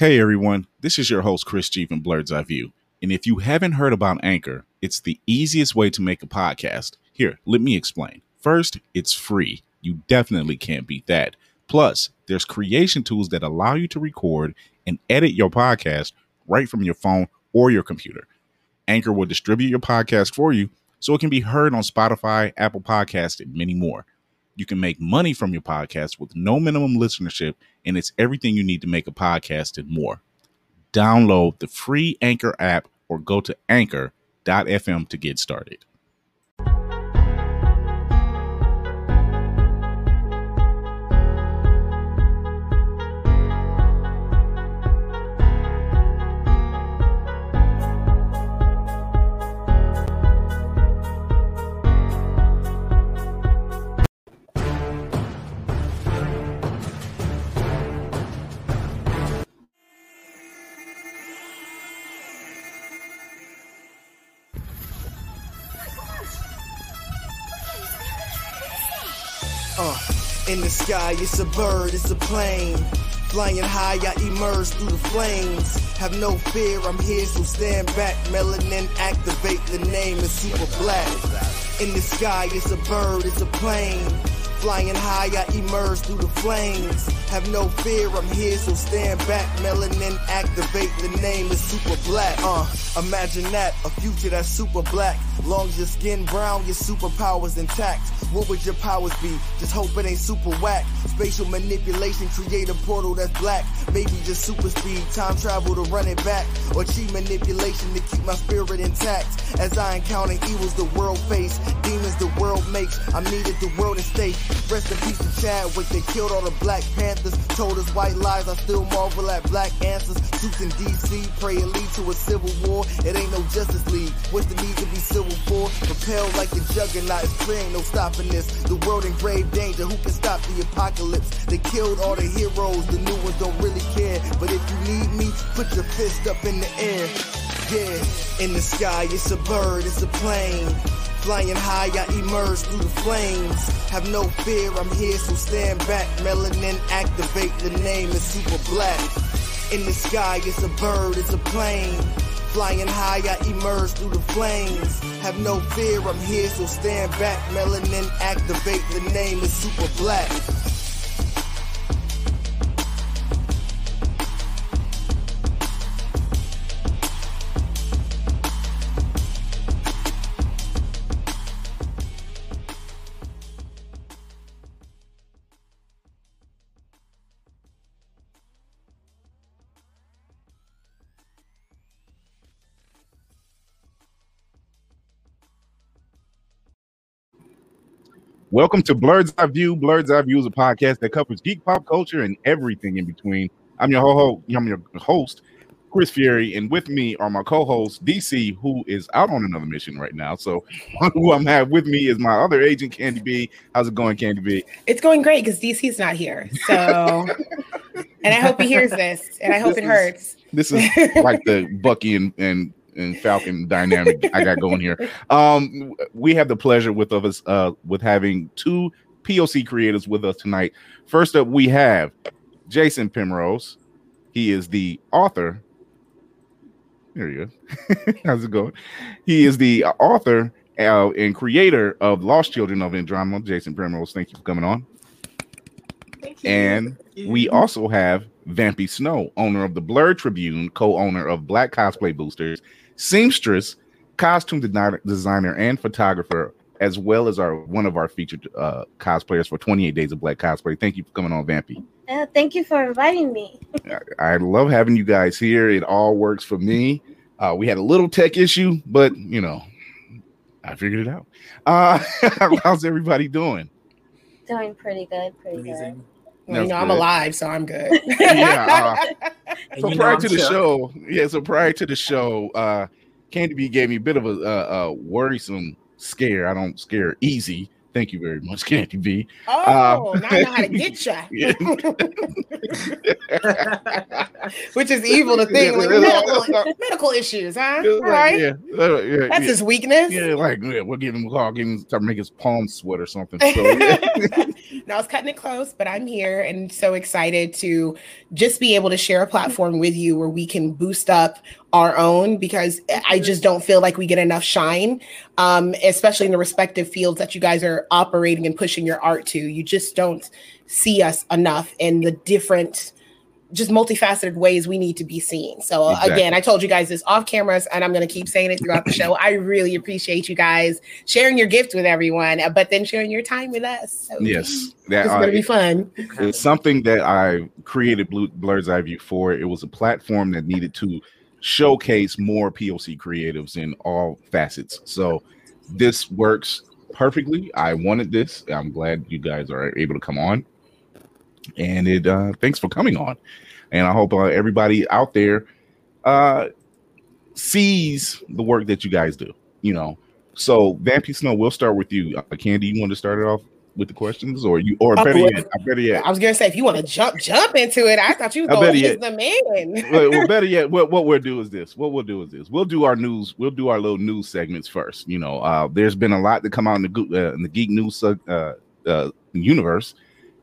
Hey everyone, this is your host Chris G from Blerd's Eye View. And if you haven't heard about Anchor, it's the easiest way to make a podcast. Here, let me explain. First, it's free. You definitely can't beat that. Plus, there's creation tools that allow you to record and edit your podcast right from your phone or your computer. Anchor will distribute your podcast for you so it can be heard on Spotify, Apple Podcasts, and many more. You can make money from your podcast with no minimum listenership, and it's everything you need to make a podcast and more. Download the free Anchor app or go to anchor.fm to get started. It's a bird, it's a plane. Flying high, I emerge through the flames. Have no fear, I'm here, so stand back. Melanin activate, the name is super black. In the sky, it's a bird, it's a plane. Flying high, I emerge through the flames. Have no fear, I'm here, so stand back. Melanin activate, the name is super black. Uh, imagine that, a future that's super black. Long as your skin brown, your superpowers intact. What would your powers be? Just hope it ain't super whack. Spatial manipulation, create a portal that's black. Maybe just super speed, time travel to run it back. Or cheat manipulation to keep my spirit intact. As I encounter evils the world face, demons the world makes. I needed the world at stake. Rest in peace to Chadwick, they killed all the Black Panthers. Told us white lies, I still marvel at black answers. Suits in DC, pray it lead to a civil war. It ain't no Justice League. What's the need to be civil for? Propelled like the juggernaut, it's clear ain't no stopping The world in grave danger, who can stop the apocalypse? They killed all the heroes, the new ones don't really care. But if you need me, put your fist up in the air. Yeah, in the sky, it's a bird, it's a plane. Flying high, I emerge through the flames. Have no fear, I'm here, so stand back. Melanin activate, the name is super black. In the sky, it's a bird, it's a plane. Flying high, I emerge through the flames. Have no fear, I'm here, so stand back. Melanin activate, the name is super black. Welcome to Blerd's Eye View. Blerd's Eye View is a podcast that covers geek pop culture and everything in between. I'm your ho I'm your host, Chris Fury, and with me are my co-host DC, who is out on another mission right now. So, who I'm have with me is my other agent, Candy B. How's it going, Candy B? It's going great because DC's not here. So, and I hope he hears this, and I hope This it is- hurts. This is like the Bucky and and and Falcon dynamic I got going here. Um, we have the pleasure with of us uh with having two POC creators with us tonight. First up, we have Jason Primrose. He is the author. There you go. How's it going? He is the author uh, and creator of Lost Children of Andromeda. Jason Primrose, thank you for coming on. And we also have Vampy Snow, owner of the Blerd Tribune, co-owner of Black Cosplay Boosters, seamstress, costume designer, designer and photographer, as well as our one of our featured uh, cosplayers for 28 Days of Black Cosplay. Thank you for coming on, Vampy. Uh, thank you for inviting me. I love having you guys here. It all works for me. Uh, we had a little tech issue, but you know, I figured it out. Uh, how's everybody doing? Doing pretty good, pretty Amazing. Well, you know, That's I'm alive, so I'm good. Yeah, And so you know prior I'm to the shook. show, yeah. So prior to the show, uh, Candy B gave me a bit of a, uh, a worrisome scare. I don't scare easy. Thank you very much, Candy B. oh, now I know how to get you. Which is evil to think. Like, medical, medical issues, huh? All right. Yeah, uh, yeah, That's yeah. his weakness. Yeah, like yeah, we'll give him a call, give him start make his palms sweat or something. So now it's cutting it close, but I'm here and so excited to just be able to share a platform with you where we can boost up our own because I just don't feel like we get enough shine, um, especially in the respective fields that you guys are operating and pushing your art to. You just don't see us enough in the different just multifaceted ways we need to be seen. So Exactly. again, I told you guys this off cameras, and I'm going to keep saying it throughout the show. I really appreciate you guys sharing your gift with everyone, uh, but then sharing your time with us. So yes, that it's uh, going to be fun. it's something that I created Blue, Blerd's Eye View for. It was a platform that needed to showcase more POC creatives in all facets. So this works perfectly. I wanted this. I'm glad you guys are able to come on. And it uh thanks for coming on. And I hope uh, everybody out there uh sees the work that you guys do, you know. So Vampy Snow, we'll start with you. Uh, Candy, you want to start it off with the questions or you or Oh, better yet, better yet, I was going to say, if you want to jump jump into it, I thought you was going to the man. well, well, better yet, what, what we'll do is this. What we'll do is this. We'll do our news. We'll do our little news segments first. You know, uh, there's been a lot to come out in the uh, in the geek news uh, uh, universe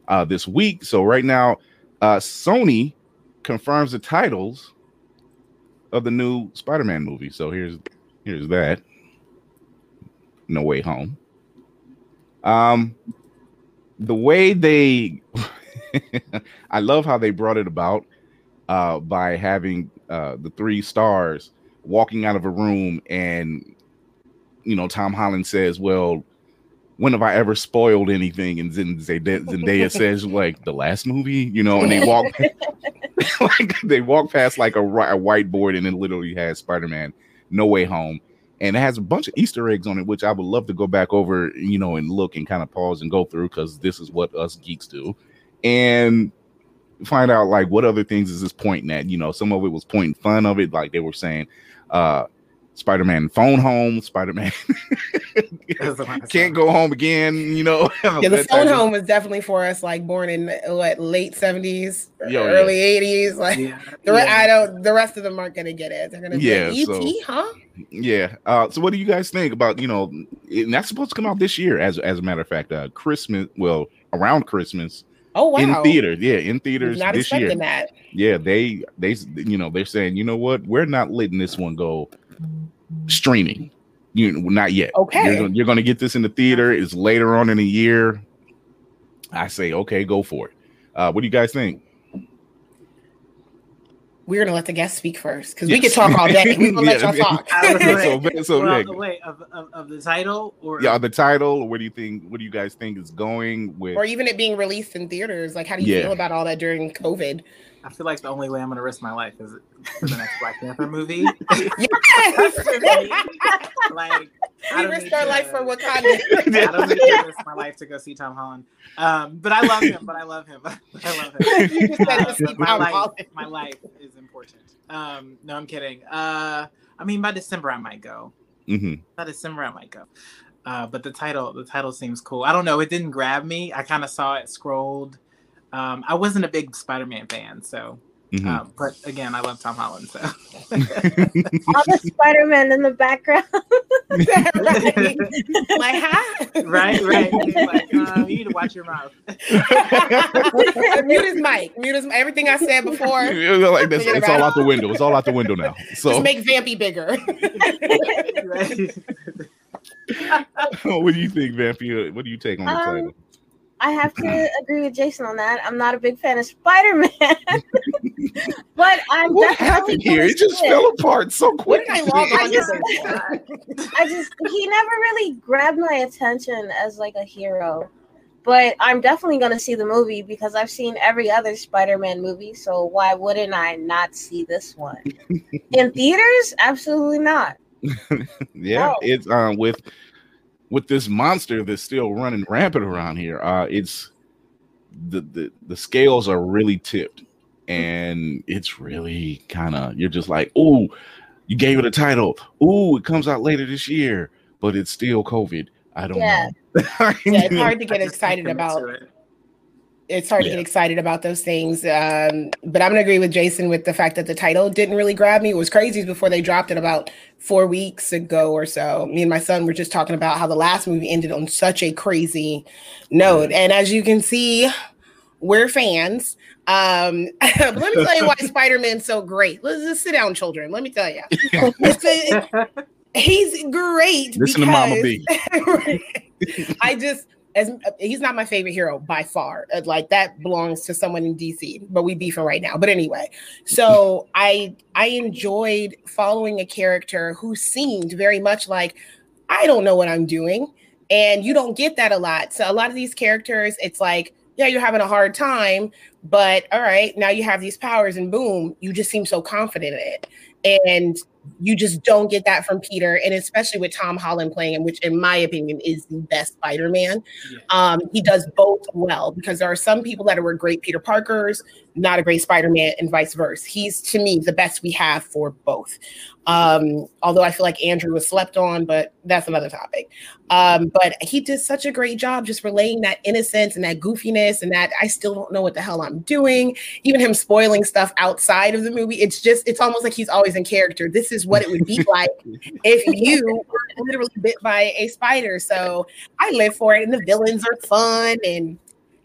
uh, this week. So right now, uh, Sony confirms the titles of the new Spider-Man movie. So here's here's that. No Way Home. Um, the way they, I love how they brought it about uh, by having uh, the three stars walking out of a room, and you know, Tom Holland says, "Well, when have I ever spoiled anything?" And Zendaya, Zendaya says, "Like the last movie," you know, and they walk, like they walk past like a, a whiteboard, and it literally has Spider-Man, No Way Home. And it has a bunch of Easter eggs on it, which I would love to go back over, you know, and look and kind of pause and go through because this is what us geeks do. And find out like what other things is this pointing at. You know, some of it was pointing fun of it, like they were saying, uh Spider-Man phone home, Spider-Man can't go home again, you know. Yeah, the phone home was definitely for us, like born in what late seventies, Yo, yeah. early eighties. Like Yeah. the re- Yeah. I don't. The rest of them aren't gonna get it. They're gonna be Yeah, like, so- ET, huh? Yeah. Uh, so what do you guys think about, you know, and that's supposed to come out this year as as a matter of fact, uh Christmas, well, around Christmas Oh wow! in theaters. Yeah, in Was theaters Not this year. expecting that. yeah they they you know they're saying you know what we're not letting this one go streaming you know not yet Okay. you're, gonna- you're gonna get this in the theater it's later on in the year i say okay go for it uh what do you guys think We're gonna let the guests speak first because we Yes. could talk all day. We're gonna let Yeah, y'all talk. I was so, like- so well, yeah, wait, of, of, of the title or yeah the title Or what do you think what do you guys think is going with or even it being released in theaters. Like, how do you Yeah. feel about all that during COVID? I feel like the only way I'm gonna risk my life is for the next Black Panther movie. Yes. like I we don't risked need our to- life for Wakanda. I don't need to risk my life to go see Tom Holland. Um, but I love him. But I love him. I love him. you just said Uh, my life, my life is important. Um, no, I'm kidding. Uh, I mean, by December I might go. Mm-hmm. By December I might go. Uh, but the title, the title seems cool. I don't know. It didn't grab me. I kind of saw it scrolled. Um, I wasn't a big Spider-Man fan, so. Mhm. Um, but again, I love Tom Holland. So. All the Spider Man in the background. right. Like, huh? right, right. He's like, uh, you need to watch your mouth. Mute his mic. Mute his everything I said before. Like this, it's all out the window it's all out the window now so Just make Vampy bigger. Right. what do you think vampire what do you take on the Um, title I have to agree with Jason on that. I'm not a big fan of Spider Man, but I'm what happened here gonna it just it. fell apart so What quick I I just, I just, he never really grabbed my attention as like a hero. But I'm definitely gonna see the movie because I've seen every other Spider-Man movie, so why wouldn't I not see this one? In theaters? Absolutely not. yeah No. it's um with with this monster that's still running rampant around here uh it's the the, the scales are really tipped and it's really kind of you're just like oh you gave it a title oh it comes out later this year but it's still covid i don't Yeah. know Yeah, it's hard to get excited about. it. It's hard yeah. to get excited about those things. Um, but I'm gonna agree with Jason with the fact that the title didn't really grab me. It was crazy before they dropped it about four weeks ago or so. Me and my son were just talking about how the last movie ended on such a crazy note. And as you can see, we're fans. Um, let me tell you why Spider-Man's so great. Let's just sit down, children. Let me tell you. he's great. Listen because, to Mama B. I just as he's not my favorite hero by far. Uh, like that belongs to someone in DC, but we beefing right now. But anyway, so I I enjoyed following a character who seemed very much like I don't know what I'm doing, and you don't get that a lot. So a lot of these characters, it's like yeah, you're having a hard time, but all right, now you have these powers, and boom, you just seem so confident in it. And you just don't get that from Peter, and especially with Tom Holland playing him, which, in my opinion, is the best Spider Man. Yeah. Um, he does both well because there are some people that are great Peter Parkers, not a great Spider Man, and vice versa. He's to me the best we have for both. Um, although I feel like Andrew was slept on, but that's another topic. Um, but he did such a great job just relaying that innocence and that goofiness and that I still don't know what the hell I'm doing. Even him spoiling stuff outside of the movie, it's just it's almost like he's always in character. This is what it would be like if you were literally bit by a spider. So I live for it, and the villains are fun and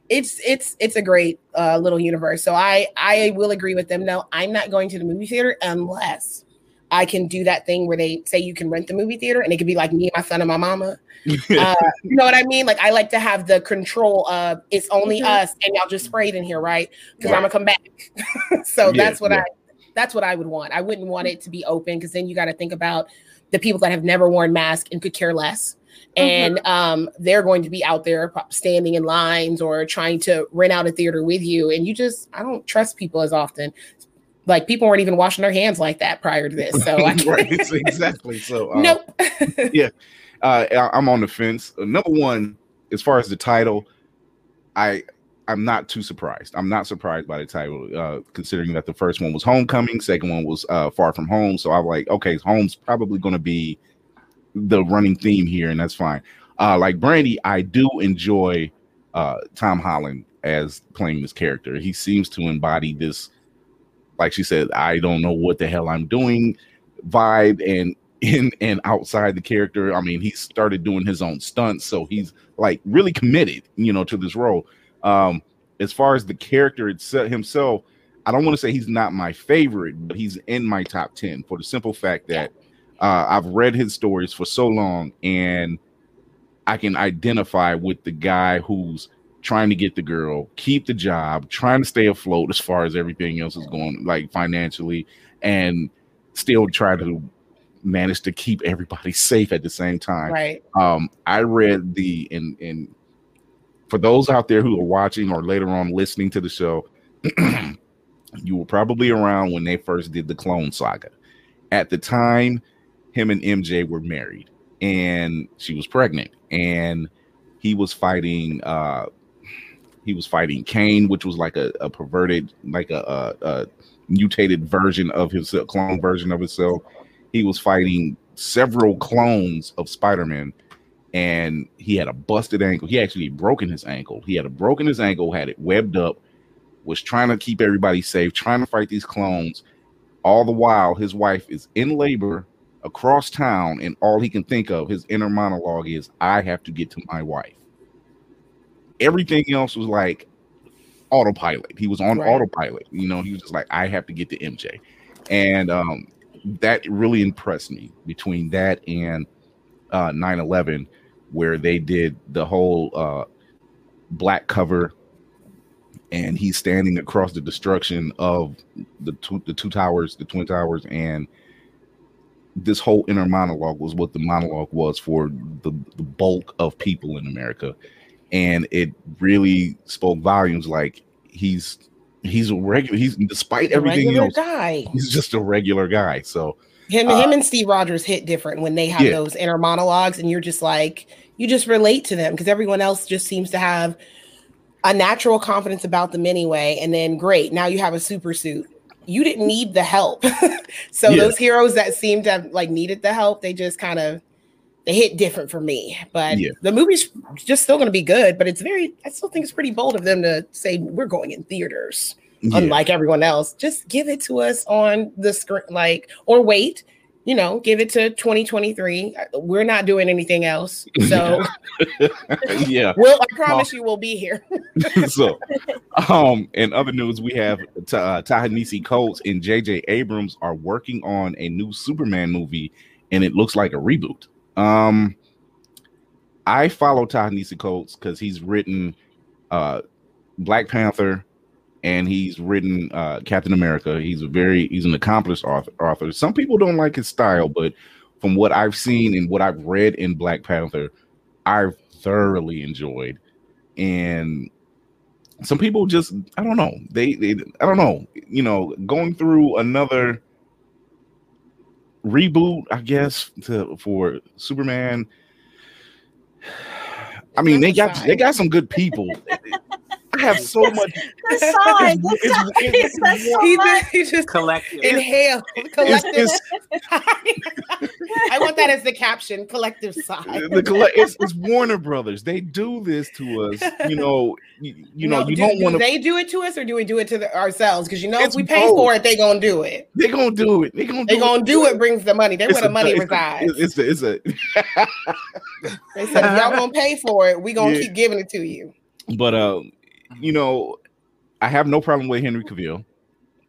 it's it's it's a great uh, little universe. So I I will agree with them. No, I'm not going to the movie theater unless I can do that thing where they say you can rent the movie theater and it could be like me, my son, and my mama. Uh, you know what I mean? Like I like to have the control of it's only mm-hmm. us and y'all just sprayed in here, right? Because yeah. I'm gonna come back. so yeah, that's what yeah. I that's what I would want. I wouldn't want it to be open because then you got to think about the people that have never worn masks and could care less. Mm-hmm. And um, they're going to be out there standing in lines or trying to rent out a theater with you. And you just, I don't trust people as often like people weren't even washing their hands like that prior to this. So I right, exactly. So uh, nope. yeah, uh, I'm on the fence. Number one, as far as the title, I I'm not too surprised. I'm not surprised by the title, uh, considering that the first one was Homecoming, second one was uh, Far From Home. So I'm like, okay, Home's probably going to be the running theme here, and that's fine. Uh, like Brandy, I do enjoy uh, Tom Holland as playing this character. He seems to embody this like she said, I don't know what the hell I'm doing vibe and in and outside the character. I mean, he started doing his own stunts, so he's like really committed, you know, to this role. Um, as far as the character itself himself, I don't want to say he's not my favorite, but he's in my top 10 for the simple fact that uh, I've read his stories for so long and I can identify with the guy who's trying to get the girl, keep the job, trying to stay afloat as far as everything else is going, like financially, and still try to manage to keep everybody safe at the same time. Right. Um, I read the in in for those out there who are watching or later on listening to the show, you were probably around when they first did the clone saga. At the time, him and MJ were married and she was pregnant and he was fighting uh he was fighting Kaine, which was like a, a perverted, like a, a, a, mutated version of his clone version of himself. He was fighting several clones of Spider-Man, and he had a busted ankle. He actually broken his ankle. He had a broken his ankle, had it webbed up, was trying to keep everybody safe, trying to fight these clones. All the while, his wife is in labor across town, and all he can think of, his inner monologue is, "I have to get to my wife." everything else was like autopilot. He was on right. autopilot. You know, he was just like, I have to get to MJ. And um, that really impressed me between that and uh 9-11, where they did the whole uh black cover and he's standing across the destruction of the two the two towers, the twin towers, and this whole inner monologue was what the monologue was for the, the bulk of people in America and it really spoke volumes. Like he's he's a regular. He's despite everything else, guy. he's just a regular guy. So him, uh, him and Steve Rogers hit different when they have yeah. those inner monologues, and you're just like you just relate to them because everyone else just seems to have a natural confidence about them anyway. And then great, now you have a super suit. You didn't need the help. so yeah. those heroes that seemed to have like needed the help, they just kind of they hit different for me. But Yeah. the movie's just still going to be good. But it's very, I still think it's pretty bold of them to say we're going in theaters, Yeah. unlike everyone else. Just give it to us on the screen, like, or wait. You know, give it to 2023. We're not doing anything else. So yeah. we'll I promise you we'll be here. so, um, in other news, we have Ta- uh, Coates and J.J. Abrams are working on a new Superman movie, and it looks like a reboot. Um, I follow Ta-Nehisi Coates because he's written uh, Black Panther, and he's written uh, Captain America. He's a very he's an accomplished author. author. Some people don't like his style, but from what I've seen and what I've read in Black Panther, I've thoroughly enjoyed. And some people just I don't know. They, they I don't know, you know, going through another reboot, I guess, to for Superman. I mean, they got they got some good people. I have so much. The sign, the It's- sign. it's- so he, much. just, he just Collective. inhale It's, collective. it's, I want that as the caption, collective sigh. the colle- it's, it's Warner Brothers. They do this to us. You know, you, you know, you do, don't want to. they do it to us or do we do it to the, ourselves? Because you know, if we pay both. for it, they gonna do it. They gonna do it. They gonna do They gonna it. do it brings the money. They It's where the money it's a- resides. It's a, it's a, They said if y'all gonna pay for it, we gonna Yeah. keep giving it to you. but um, you know, I have no problem with Henry Cavill.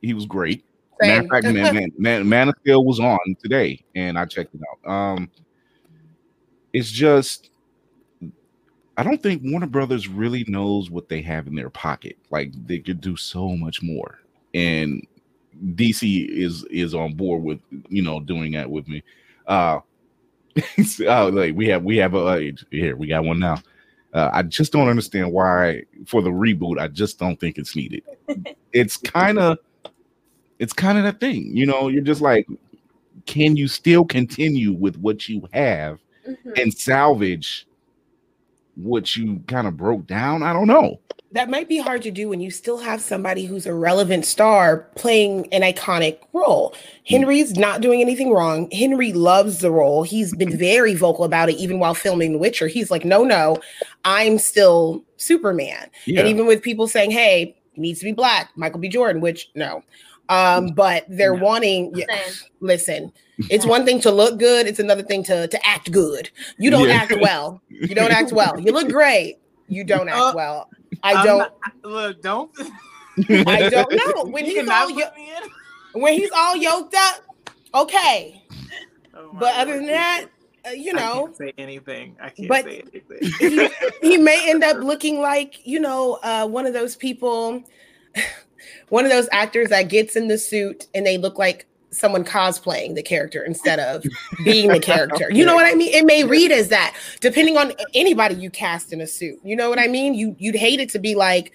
He was great. Matter of fact, man, man, man, Man of Steel was on today, and I checked it out. Um, it's just, I don't think Warner Brothers really knows what they have in their pocket. Like they could do so much more, and DC is is on board with you know doing that with me. Uh, oh, like we have we have a uh, here we got one now. Uh, I just don't understand why for the reboot. I just don't think it's needed. it's kind of it's kind of that thing, you know. You're just like, can you still continue with what you have Mhm. and salvage what you kind of broke down? I don't know. That might be hard to do when you still have somebody who's a relevant star playing an iconic role. Henry's not doing anything wrong. Henry loves the role. He's been very vocal about it, even while filming The Witcher. He's like, no, no, I'm still Superman. Yeah, And even with people saying, hey, needs to be black, Michael B. Jordan, which no. Um, but they're No. wanting, yeah, listen, it's one thing to look good, it's another thing to, to act good. You don't Yeah. act well. You don't act well. You look great. You don't act Uh, well. I don't. not- look, don't. I don't know. When You he's all yo- when he's all yoked up, okay. Oh But other Lord. than that, uh, you know, say anything. I can't But- say anything. he, he may end up looking like you know uh, one of those people, one of those actors that gets in the suit and they look like someone cosplaying the character instead of being the character. You know what I mean? It may read as that, depending on anybody you cast in a suit. You know what I mean? You you'd hate it to be like,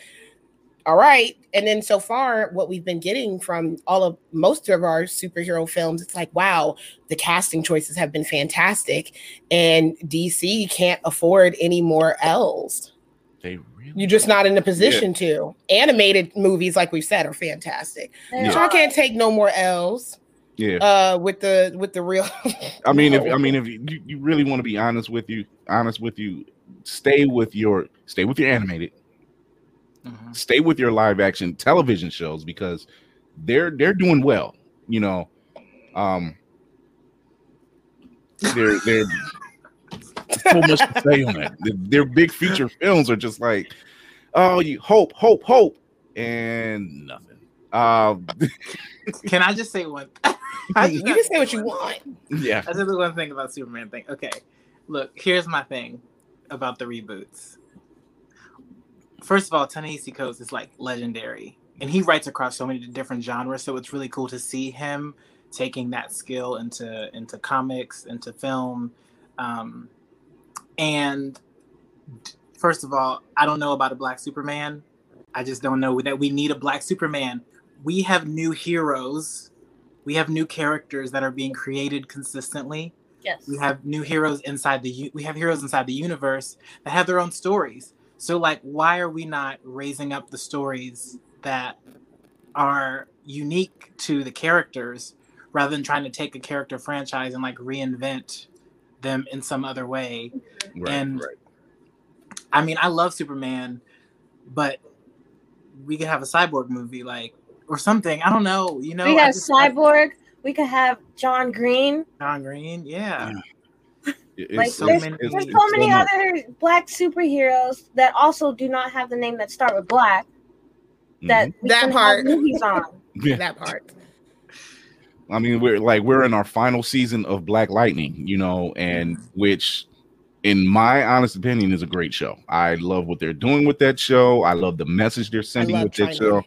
all right. And then so far, what we've been getting from all of most of our superhero films, it's like, wow, the casting choices have been fantastic, and DC can't afford any more L's. they really. You're just not in a position to. Animated movies, like we've said, are fantastic. They But y'all can't take no more L's Yeah, uh, with the with the real. I mean, if I mean, if you, you- you really want to be honest with you, honest with you, stay with your stay with your animated, Mhm. stay with your live action television shows because they're they're doing well. You know, um, they're they're so much to say on that. Their, their big feature films are just like, oh, you hope, hope, hope, and nothing. Um, Can I just say one? you can say what you want. yeah, I said the one thing about Superman thing. Okay, look, here's my thing about the reboots. First of all, Ta-Nehisi Coates is like legendary, and he writes across so many different genres. So it's really cool to see him taking that skill into into comics, into film. Um, and first of all, I don't know about a black Superman. I just don't know that we need a black Superman. We have new heroes. We have new characters that are being created consistently. Yes. We have new heroes inside the we have heroes inside the universe that have their own stories. So like why are we not raising up the stories that are unique to the characters rather than trying to take a character franchise and like reinvent them in some other way. Mm-hmm. Right, and right. I mean, I love Superman, but we could have a cyborg movie, like or something. I don't know. You know, we I have just- Cyborg. We could have John Green. John Green. Yeah, It- Like so there's, many- there's it's so many much. other black superheroes that also do not have the name that start with black that mm-hmm. we That can part. have movies on. Yeah. that part. I mean, we're like we're in our final season of Black Lightning, you know, and which, in my honest opinion, is a great show. I love what they're doing with that show. I love the message they're sending love with that China. show.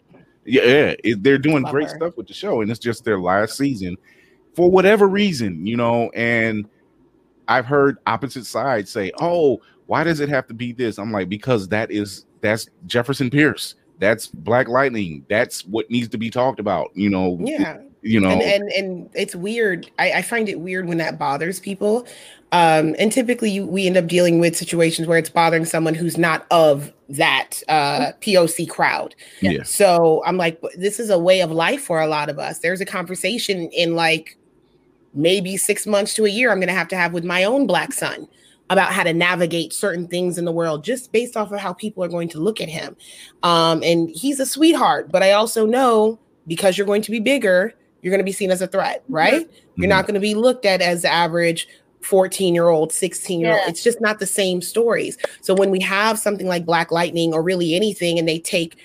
Yeah, yeah, it- they're doing Love great her. stuff with the show, and it's just their last season for whatever reason, you know. And I've heard opposite sides say, "Oh, why does it have to be this?" I'm like, because that is that's Jefferson Pierce. That's Black Lightning. That's what needs to be talked about. You know. Yeah. You know. and, and and it's weird. I, I find it weird when that bothers people. Um and typically you, we end up dealing with situations where it's bothering someone who's not of that uh poc crowd. Yeah. so i'm like this is a way of life for a lot of us. There's a conversation in like maybe six months to a year i'm gonna have to have with my own black son about how to navigate certain things in the world just based off of how people are going to look at him. Um and he's a sweetheart but i also know because you're going to be bigger you're going to be seen as a threat, mm-hmm. right? You're not mm-hmm. going to be looked at as the average 14 year old, 16 year old. Yeah. It's just not the same stories. So when we have something like Black Lightning or really anything, and they take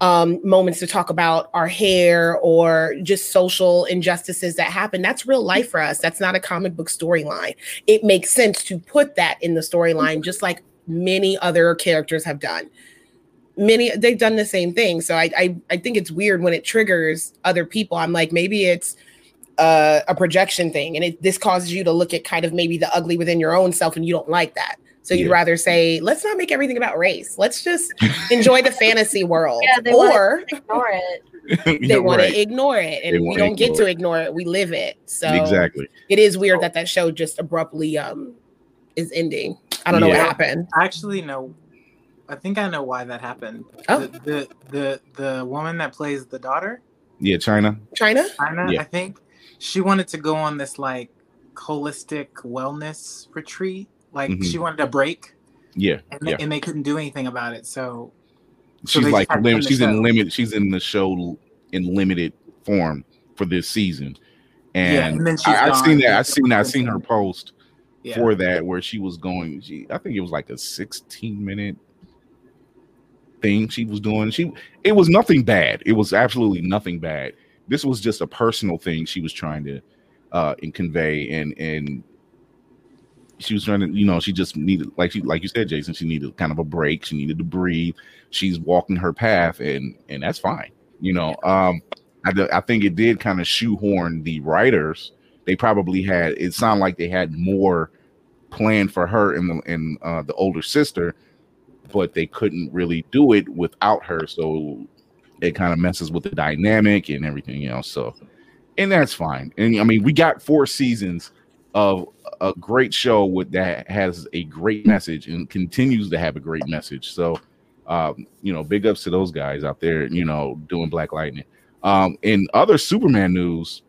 um, moments to talk about our hair or just social injustices that happen, that's real life for us. That's not a comic book storyline. It makes sense to put that in the storyline, mm-hmm. just like many other characters have done many they've done the same thing so I, I i think it's weird when it triggers other people i'm like maybe it's uh, a projection thing and it this causes you to look at kind of maybe the ugly within your own self and you don't like that so you'd Yeah. rather say let's not make everything about race let's just enjoy the fantasy world Yeah, they wanna or Ignore it. they want right. to ignore it and we don't get to it. ignore it we live it so exactly. it is weird that that show just abruptly um is ending i don't know what happened I actually know. I think I know why that happened. Oh. The, the the the woman that plays the daughter, Yeah, China. china China, Yeah. I think she wanted to go on this like holistic wellness retreat. Like Mhm. she wanted a break, Yeah, and, they, and they couldn't do anything about it. So So she's they like just had to lim- end the she's in show. limit. She's in the show in limited form for this season, and, Yeah, and then she's I, I've seen that. I've seen that. I've seen her post yeah, for that where she was going. She, I think it was like a 16 minute thing she was doing. She it was nothing bad. It was absolutely nothing bad. This was just a personal thing she was trying to uh and convey and and she was trying to, you know, she just needed like she like you said, Jason, she needed kind of a break. She needed to breathe. She's walking her path and and that's fine. You know, um I, I think it did kind of shoehorn the writers. They probably had it sounded like they had more planned for her and the and uh, the older sister, but they couldn't really do it without her. So it kind of messes with the dynamic and everything else. So, and that's fine. And I mean, we got four seasons of a great show with that has a great message and continues to have a great message. So, um, you know, big ups to those guys out there, you know, doing Black Lightning. Um, in other Superman news,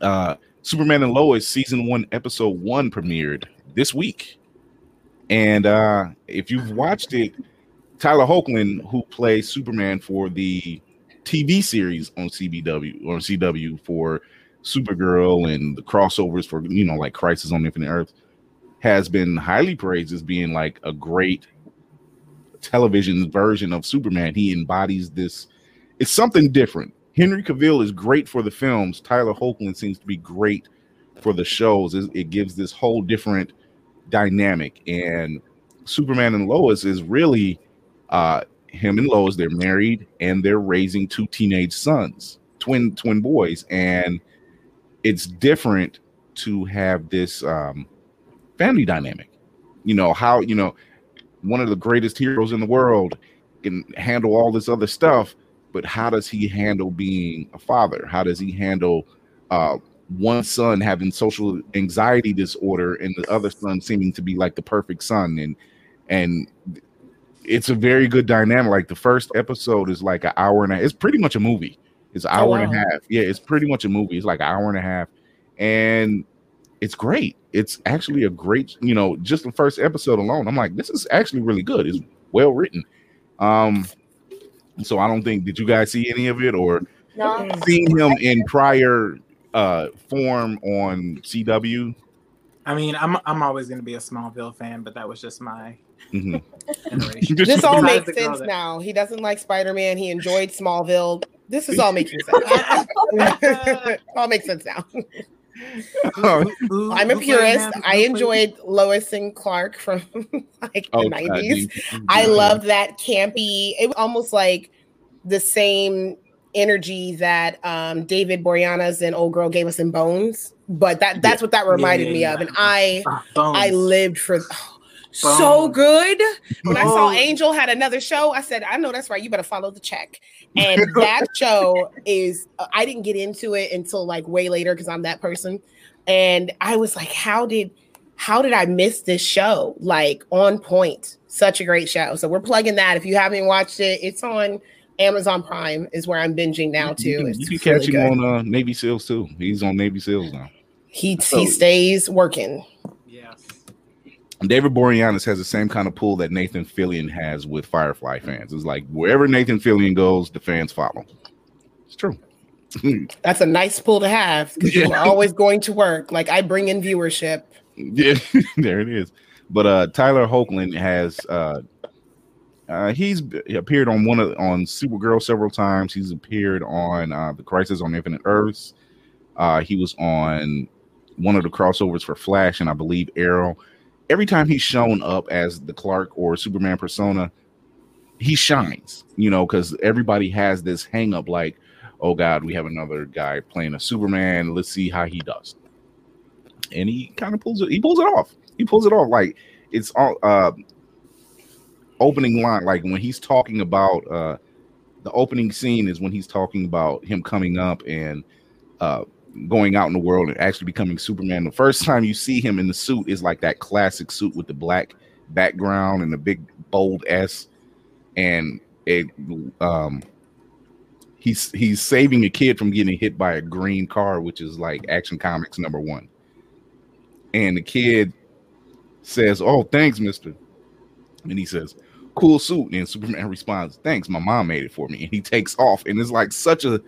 uh, Superman and Lois season one, episode one premiered this week. And uh, if you've watched it, Tyler Hoechlin, who plays Superman for the TV series on CBW or CW for Supergirl and the crossovers for you know like Crisis on Infinite Earth, has been highly praised as being like a great television version of Superman. He embodies this. It's something different. Henry Cavill is great for the films. Tyler Hoechlin seems to be great for the shows. It, it gives this whole different dynamic. And Superman and Lois is really uh, him and Lois. They're married and they're raising two teenage sons, twin twin boys, and it's different to have this um, family dynamic. You know how you know one of the greatest heroes in the world can handle all this other stuff, but how does he handle being a father? How does he handle uh, one son having social anxiety disorder and the other son seeming to be like the perfect son? And and it's a very good dynamic. Like the first episode is like an hour and a it's pretty much a movie. It's an Oh, hour and a half. Yeah, it's pretty much a movie. It's like an hour and a half. And it's great. It's actually a great, you know, just the first episode alone. I'm like, this is actually really good. It's well written. Um, so I don't think did you guys see any of it or No. seen him in prior uh form on CW? I mean, I'm I'm always gonna be a Smallville fan, but that was just my Mhm. generation. This all makes sense that- now. He doesn't like Spider Man. He enjoyed Smallville. This is all making sense. all makes sense now. Oh, I'm a purist. I enjoyed Lois and Clark from like oh, the God, 90s. you- I loved that campy. It was almost like the same energy that um, David Boreanaz and Old Girl gave us in Bones. But that that's what that reminded me of. And I Bones. I lived for so Bones. good. When I saw Angel had another show, I said, I know that's right. You better follow the check. And that show is, uh, I didn't get into it until like way later because I'm that person. And I was like, how did, how did I miss this show? Like on point. Such a great show. So we're plugging that. If you haven't watched it, it's on Amazon Prime, is where I'm binging now too. You can, you can really catch him good. on uh, Navy SEALs too. He's on Navy SEALs now. He So- he stays working. Yes. David Boreanaz has the same kind of pull that Nathan Fillion has with Firefly fans. It's like wherever Nathan Fillion goes, the fans follow. It's true. That's a nice pull to have because you're always going to work. Like I bring in viewership. yeah, there it is. But uh Tyler Hoechlin has uh uh he's appeared on one of on Supergirl several times. He's appeared on uh the Crisis on Infinite Earths. Uh he was on one of the crossovers for Flash and I believe Arrow. Every time he's shown up as the Clark or Superman persona, he shines, you know, because everybody has this hang up like, oh God, we have another guy playing a Superman. Let's see how he does. And he kind of pulls it, he pulls it off. He pulls it off. Like it's all uh opening line, like when he's talking about uh the opening scene is when he's talking about him coming up and uh going out in the world and actually becoming Superman. The first time you see him in the suit is like that classic suit with the black background and the big bold S. And it um he's he's saving a kid from getting hit by a green car which is like action comics number one. And the kid says oh thanks mister. And he says cool suit and superman responds thanks my mom made it for me and he takes off and it's like such a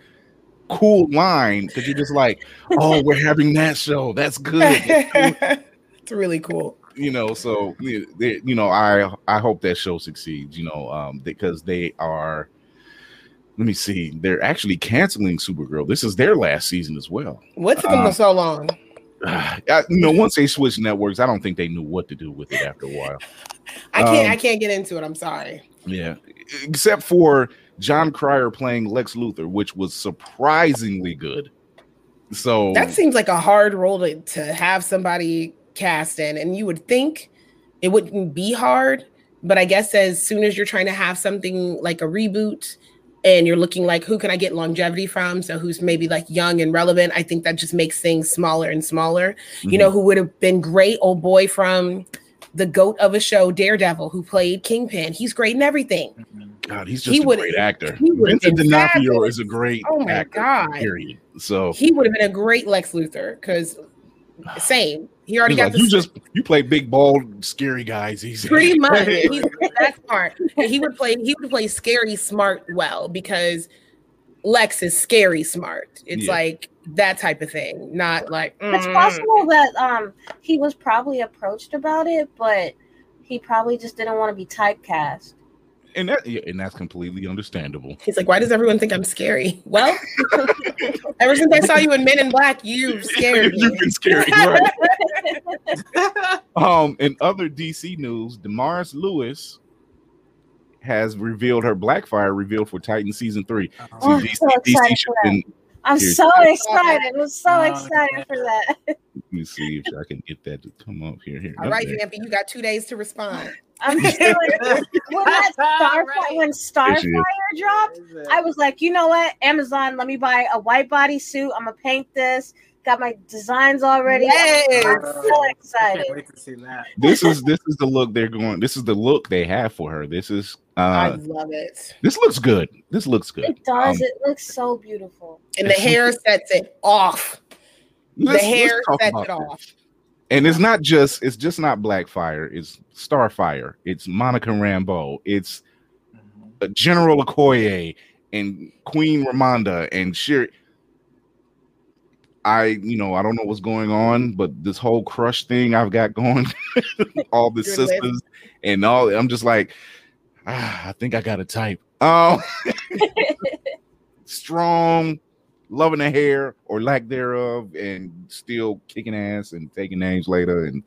cool line because you're just like oh we're having that show. That's good. It's really cool. you know so you know i i hope that show succeeds you know um because they are let me see they're actually canceling supergirl. This is their last season as well. What took them Uh, so long? I, you know once they switched networks i don't think they knew what to do with it after a while I can't. um, I can't get into it. I'm sorry. yeah except for jon cryer playing lex luthor which was surprisingly good so That seems like a hard role to, to have somebody cast in, and you would think it wouldn't be hard, but I guess as soon as you're trying to have something like a reboot. And you're looking like who can I get longevity from? So who's maybe like young and relevant? I think that just makes things smaller and smaller. Mm-hmm. You know who would have been great? Old boy from the goat of a show, Daredevil, who played Kingpin. He's great in everything. god he's he just a would- great actor he vincent d'onofrio is a great Oh my actor God. period so He would have been a great Lex Luthor because same. He already He's got like, the you just you play big bald scary guys easy pretty much he's that part. He would play he would play scary smart well because Lex is scary smart. It's Yeah. like that type of thing, not like It's mm. possible that um he was probably approached about it, but he probably just didn't want to be typecast. And that yeah, and that's completely understandable. He's like, why does everyone think I'm scary? Well, ever since I saw you in Men in Black, you've scared You've been scary, right? um, in other DC news, Damaris Lewis has revealed her Blackfire revealed for Titan season three. Oh, I'm DC, so excited should for been- I'm Here's- so excited. I'm so Oh, excited for that. let me see if I can get that to come up here. Here, All right, Okay. Vampy, you got two days to respond. I'm just like, when that Starfire Right. when Starfire dropped, I was like, you know what, Amazon, let me buy a white body suit. I'm gonna paint this. Got my designs already. Yes. I'm so excited. can't wait to see that. This is this is the look they're going. This is the look they have for her. This is I uh love it. this looks good. This looks good. It does. Um, it looks so beautiful. And the hair sets it off. The let's- let's hair sets about it this. And it's not just it's just not Blackfire, it's Starfire, it's Monica Rambeau, it's Mhm. uh, General Okoye and Queen Ramonda and Sherry. I, you know, I don't know what's going on, but this whole crush thing I've got going, all the sisters and all, I'm just like, ah, I think I got a type. Oh, strong, loving the hair or lack thereof, and still kicking ass and taking names later, and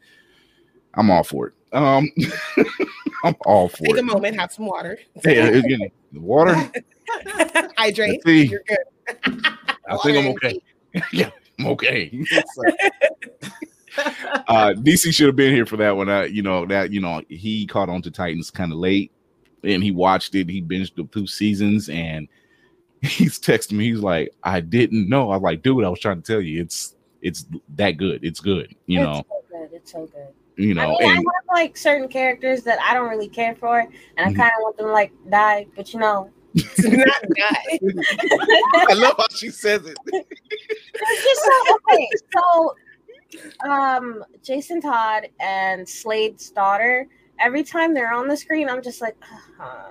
I'm all for it. Um, I'm all for it. Take a moment, have some water. Yeah, again, the water. Hydrate. See. You're good. I think I'm okay. yeah, I'm okay. Uh, DC should have been here for that one. Uh, you know that you know he caught on to Titans kind of late, and he watched it. He binged the two seasons, and he's texting me. He's like, "I didn't know." I'm like, "Dude, I was trying to tell you, it's it's that good. It's good." You know, it's so good. It's so good. you I know, mean, I have like certain characters that I don't really care for, and I Mhm. kind of want them to, like die. But you know, not guy. I love how she says it. it's just so okay. So, um, Jason Todd and Slade's daughter. Every time they're on the screen, I'm just like, uh,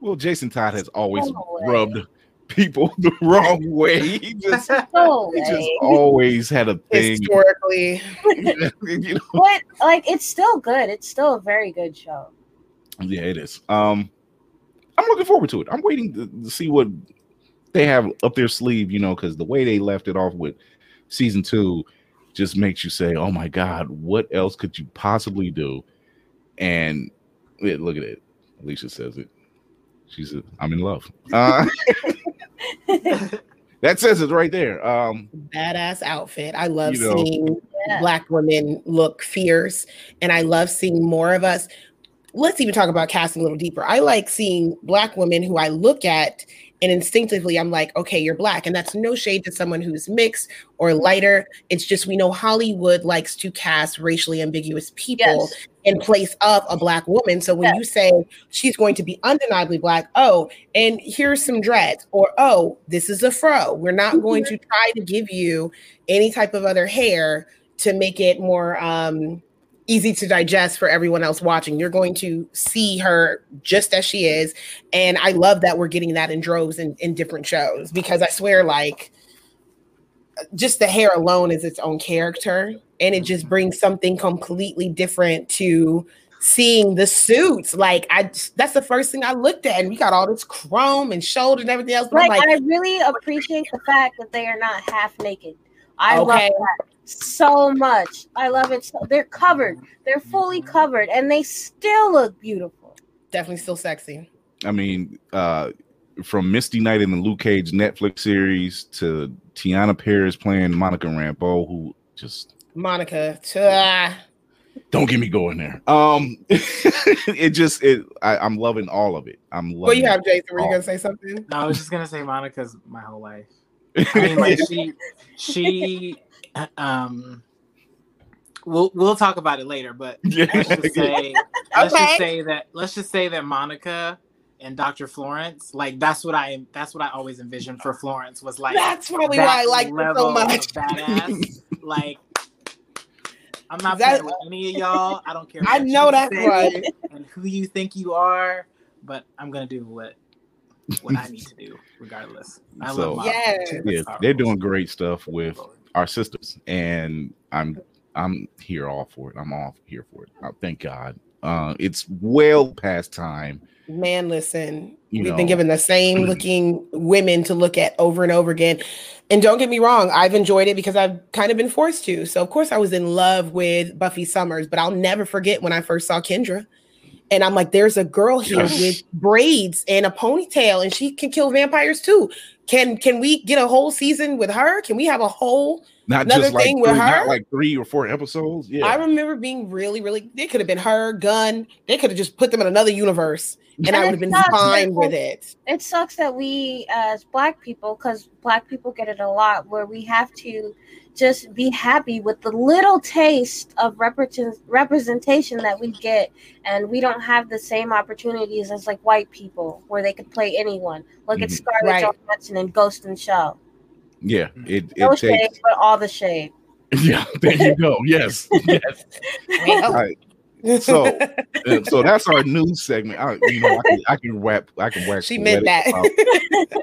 Well, Jason Todd has always rubbed people the wrong way. He just no he just always had a thing. Historically, you know? But like, it's still good. It's still a very good show. Yeah, it is. Um, I'm looking forward to it. I'm waiting to, to see what they have up their sleeve, you know, because the way they left it off with season two just makes you say, "Oh my God, what else could you possibly do?" And yeah, look at it. Alicia says it. She said, "I'm in love." Uh, that says it right there. Um, badass outfit. I love You know. seeing Yeah. black women look fierce, and I love seeing more of us. Let's even talk about casting a little deeper. I like seeing black women who I look at and instinctively I'm like, okay, you're black. And that's no shade to someone who's mixed or lighter. It's just we know Hollywood likes to cast racially ambiguous people Yes. in place of a black woman. So when Yes. you say she's going to be undeniably black, oh, and here's some dreads, or oh, this is a fro. We're not going to try to give you any type of other hair to make it more um easy to digest for everyone else watching. You're going to see her just as she is. And I love that we're getting that in droves in, in different shows because I swear, like, just the hair alone is its own character. And it just brings something completely different to seeing the suits. Like, I that's the first thing I looked at. And we got all this chrome and shoulder and everything else. But Like, like, I really appreciate the fact that they are not half naked. I love Okay. that so much. I love it. So, they're covered. They're fully covered, and they still look beautiful. definitely still sexy. I mean, uh, from Misty Knight in the Luke Cage Netflix series to Teyonah Parris playing Monica Rambeau, who just Monica. ah. don't get me going there. Um, it just it I, I'm loving all of it. I'm loving. What you have, Jason? Were you gonna say something? No, I was just gonna say Monica's my whole life. I mean, like she, she, um, we'll we'll talk about it later. But Yeah. let's just say, let's Okay. just say that let's just say that Monica and Dr. Florence, like that's what I that's what I always envisioned for Florence was like That's probably that why I like her so much. badass. like I'm not That- playing with any of y'all. I don't care. I know that's right. And who you think you are, but I'm gonna do what what I need to do regardless. I So- love my Yes. yeah, they're doing great stuff with our sisters, and I'm I'm here all for it. I'm all here for it. Uh, thank God. Uh, it's well past time. Man, listen, You we've know. been given the same looking women to look at over and over again. And don't get me wrong, I've enjoyed it because I've kind of been forced to. So, of course, I was in love with Buffy Summers, but I'll never forget when I first saw Kendra. And I'm like, there's a girl here with braids and a ponytail, and she can kill vampires too. Can can we get a whole season with her? Can we have a whole Not Another just like thing three, with not her? like three or four episodes. Yeah, I remember being really, really. They could have been her gun. They could have just put them in another universe, and I would have been That's fine different. with it. It sucks that we, as Black people, because Black people get it a lot, where we have to just be happy with the little taste of represent- representation that we get, and we don't have the same opportunities as like white people, where they could play anyone. Look at Mhm. Scarlett Right. Johansson and Ghost in the Shell. yeah. It No it shade, takes but all the shade. Yeah, there you go. Yes, yes. Well, All right. So, uh, so that's our news segment. I, you know, I can, I can rap. I can wax. she meant that.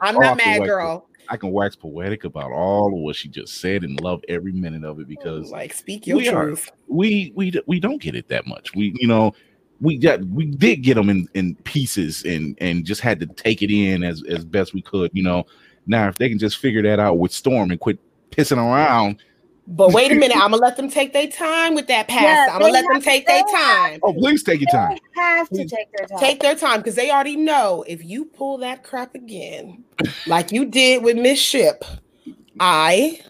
I'm not mad, girl. I can wax poetic about all of what she just said and love every minute of it because Like, speak your we are- truth. we we we don't get it that much. We you know we got we did get them in in pieces and and just had to take it in as as best we could. You know, now if they can just figure that out with Storm and quit pissing around. But wait a minute, I'm gonna let them take their time with that pass. Yeah, I'm gonna let them take their time. Oh, please take your time. They have to take their time. Take their time because they already know if you pull that crap again, like you did with Miss Ship, I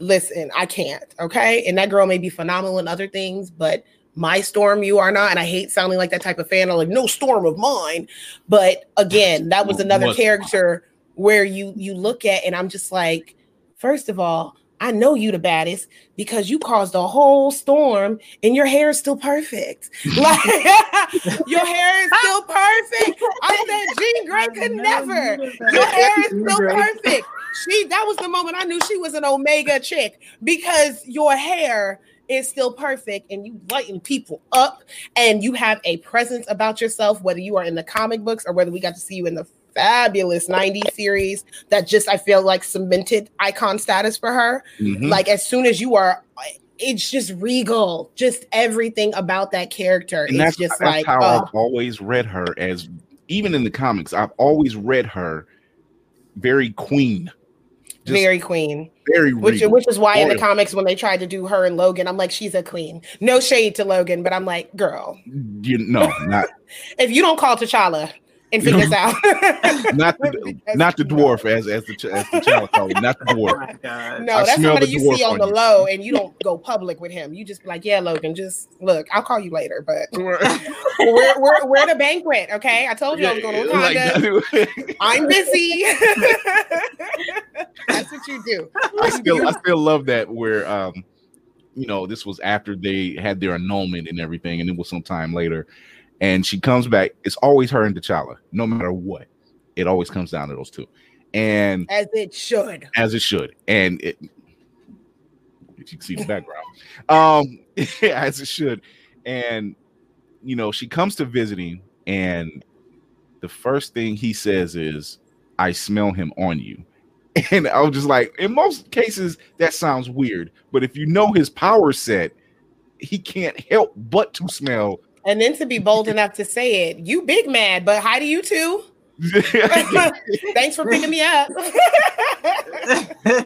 listen, I can't. Okay. And that girl may be phenomenal in other things, but my storm, you are not. And I hate sounding like that type of fan. I'm like, no storm of mine. But again, that was another Was- character where you you look at and I'm just like, first of all, I know you the baddest because you caused a whole storm and your hair is still perfect. Like your hair is still perfect. I said Jean Grey could never. Your hair is still perfect. She that was the moment I knew she was an omega chick because your hair is still perfect and you lighten people up and you have a presence about yourself, whether you are in the comic books or whether we got to see you in the fabulous 90s series that just I feel like cemented icon status for her. Mhm. Like as soon as you are it's just regal. Just everything about that character and is that's, just that's like how oh, I've always read her as even in the comics, I've always read her very queen. Just very queen. very Which, regal. which is why in the comics when they tried to do her and Logan, I'm like, she's a queen. No shade to Logan, but I'm like, girl, you no, not if you don't call T'Challa and figure this out, not the not the dwarf as as the ch- as the child called him, not the Oh dwarf. god. No, I that's somebody you see on on the you. low, and you don't go public with him. You just be like, yeah, Logan, just look. I'll call you later, but we're we're, we're at a banquet. Okay, I told you I was going to Like, Wakanda. I'm busy. that's what you do. I still I still love that where um you know this was after they had their annulment and everything, and it was some time later, and she comes back. It's always her and T'Challa, no matter what. It always comes down to those two, and As it should. as it should. And it, if you can see the background, um, as it should. And you know, she comes to visiting, and the first thing he says is, "I smell him on you." And I was just like, in most cases, that sounds weird, but if you know his power set, he can't help but to smell. And then to be bold enough to say it, you big mad, but hi to you too. Thanks for picking me up.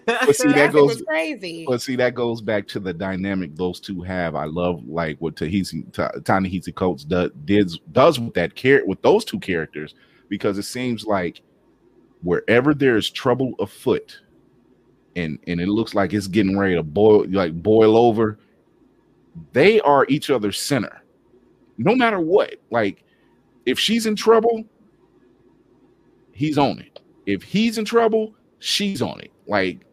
But see, that goes was crazy. But see, that goes back to the dynamic those two have. I love like what Tahisi Ta- Ta-Nehisi Coates does does does with that character with those two characters because it seems like wherever there is trouble afoot, and and it looks like it's getting ready to boil like boil over, they are each other's center, no matter what. Like if she's in trouble, he's on it. If he's in trouble, she's on it. Like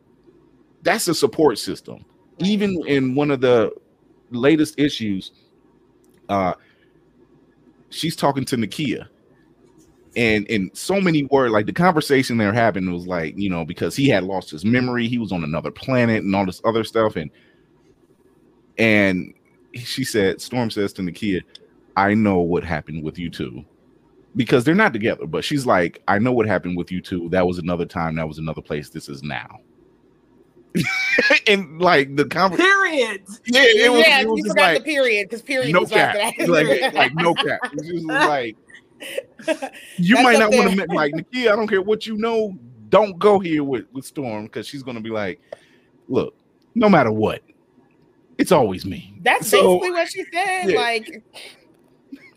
that's a support system. Even in one of the latest issues, uh, she's talking to Nakia, and in so many words, like the conversation they're having was like, you know, because he had lost his memory, he was on another planet, and all this other stuff, and and she said, Storm says to Nakia, "I know what happened with you two." Because they're not together, but she's like, I know what happened with you two. That was another time. That was another place. This is now. and like the conversation, Period. yeah, it was, yeah, it was you forgot like the period because period no was cap, after that. like like no cap. It just was like you That's might not want there. to like Nakia. I don't care what you know. Don't go here with with Storm because she's gonna be like, look, no matter what, it's always me. That's So- basically what she said. Yeah. Like,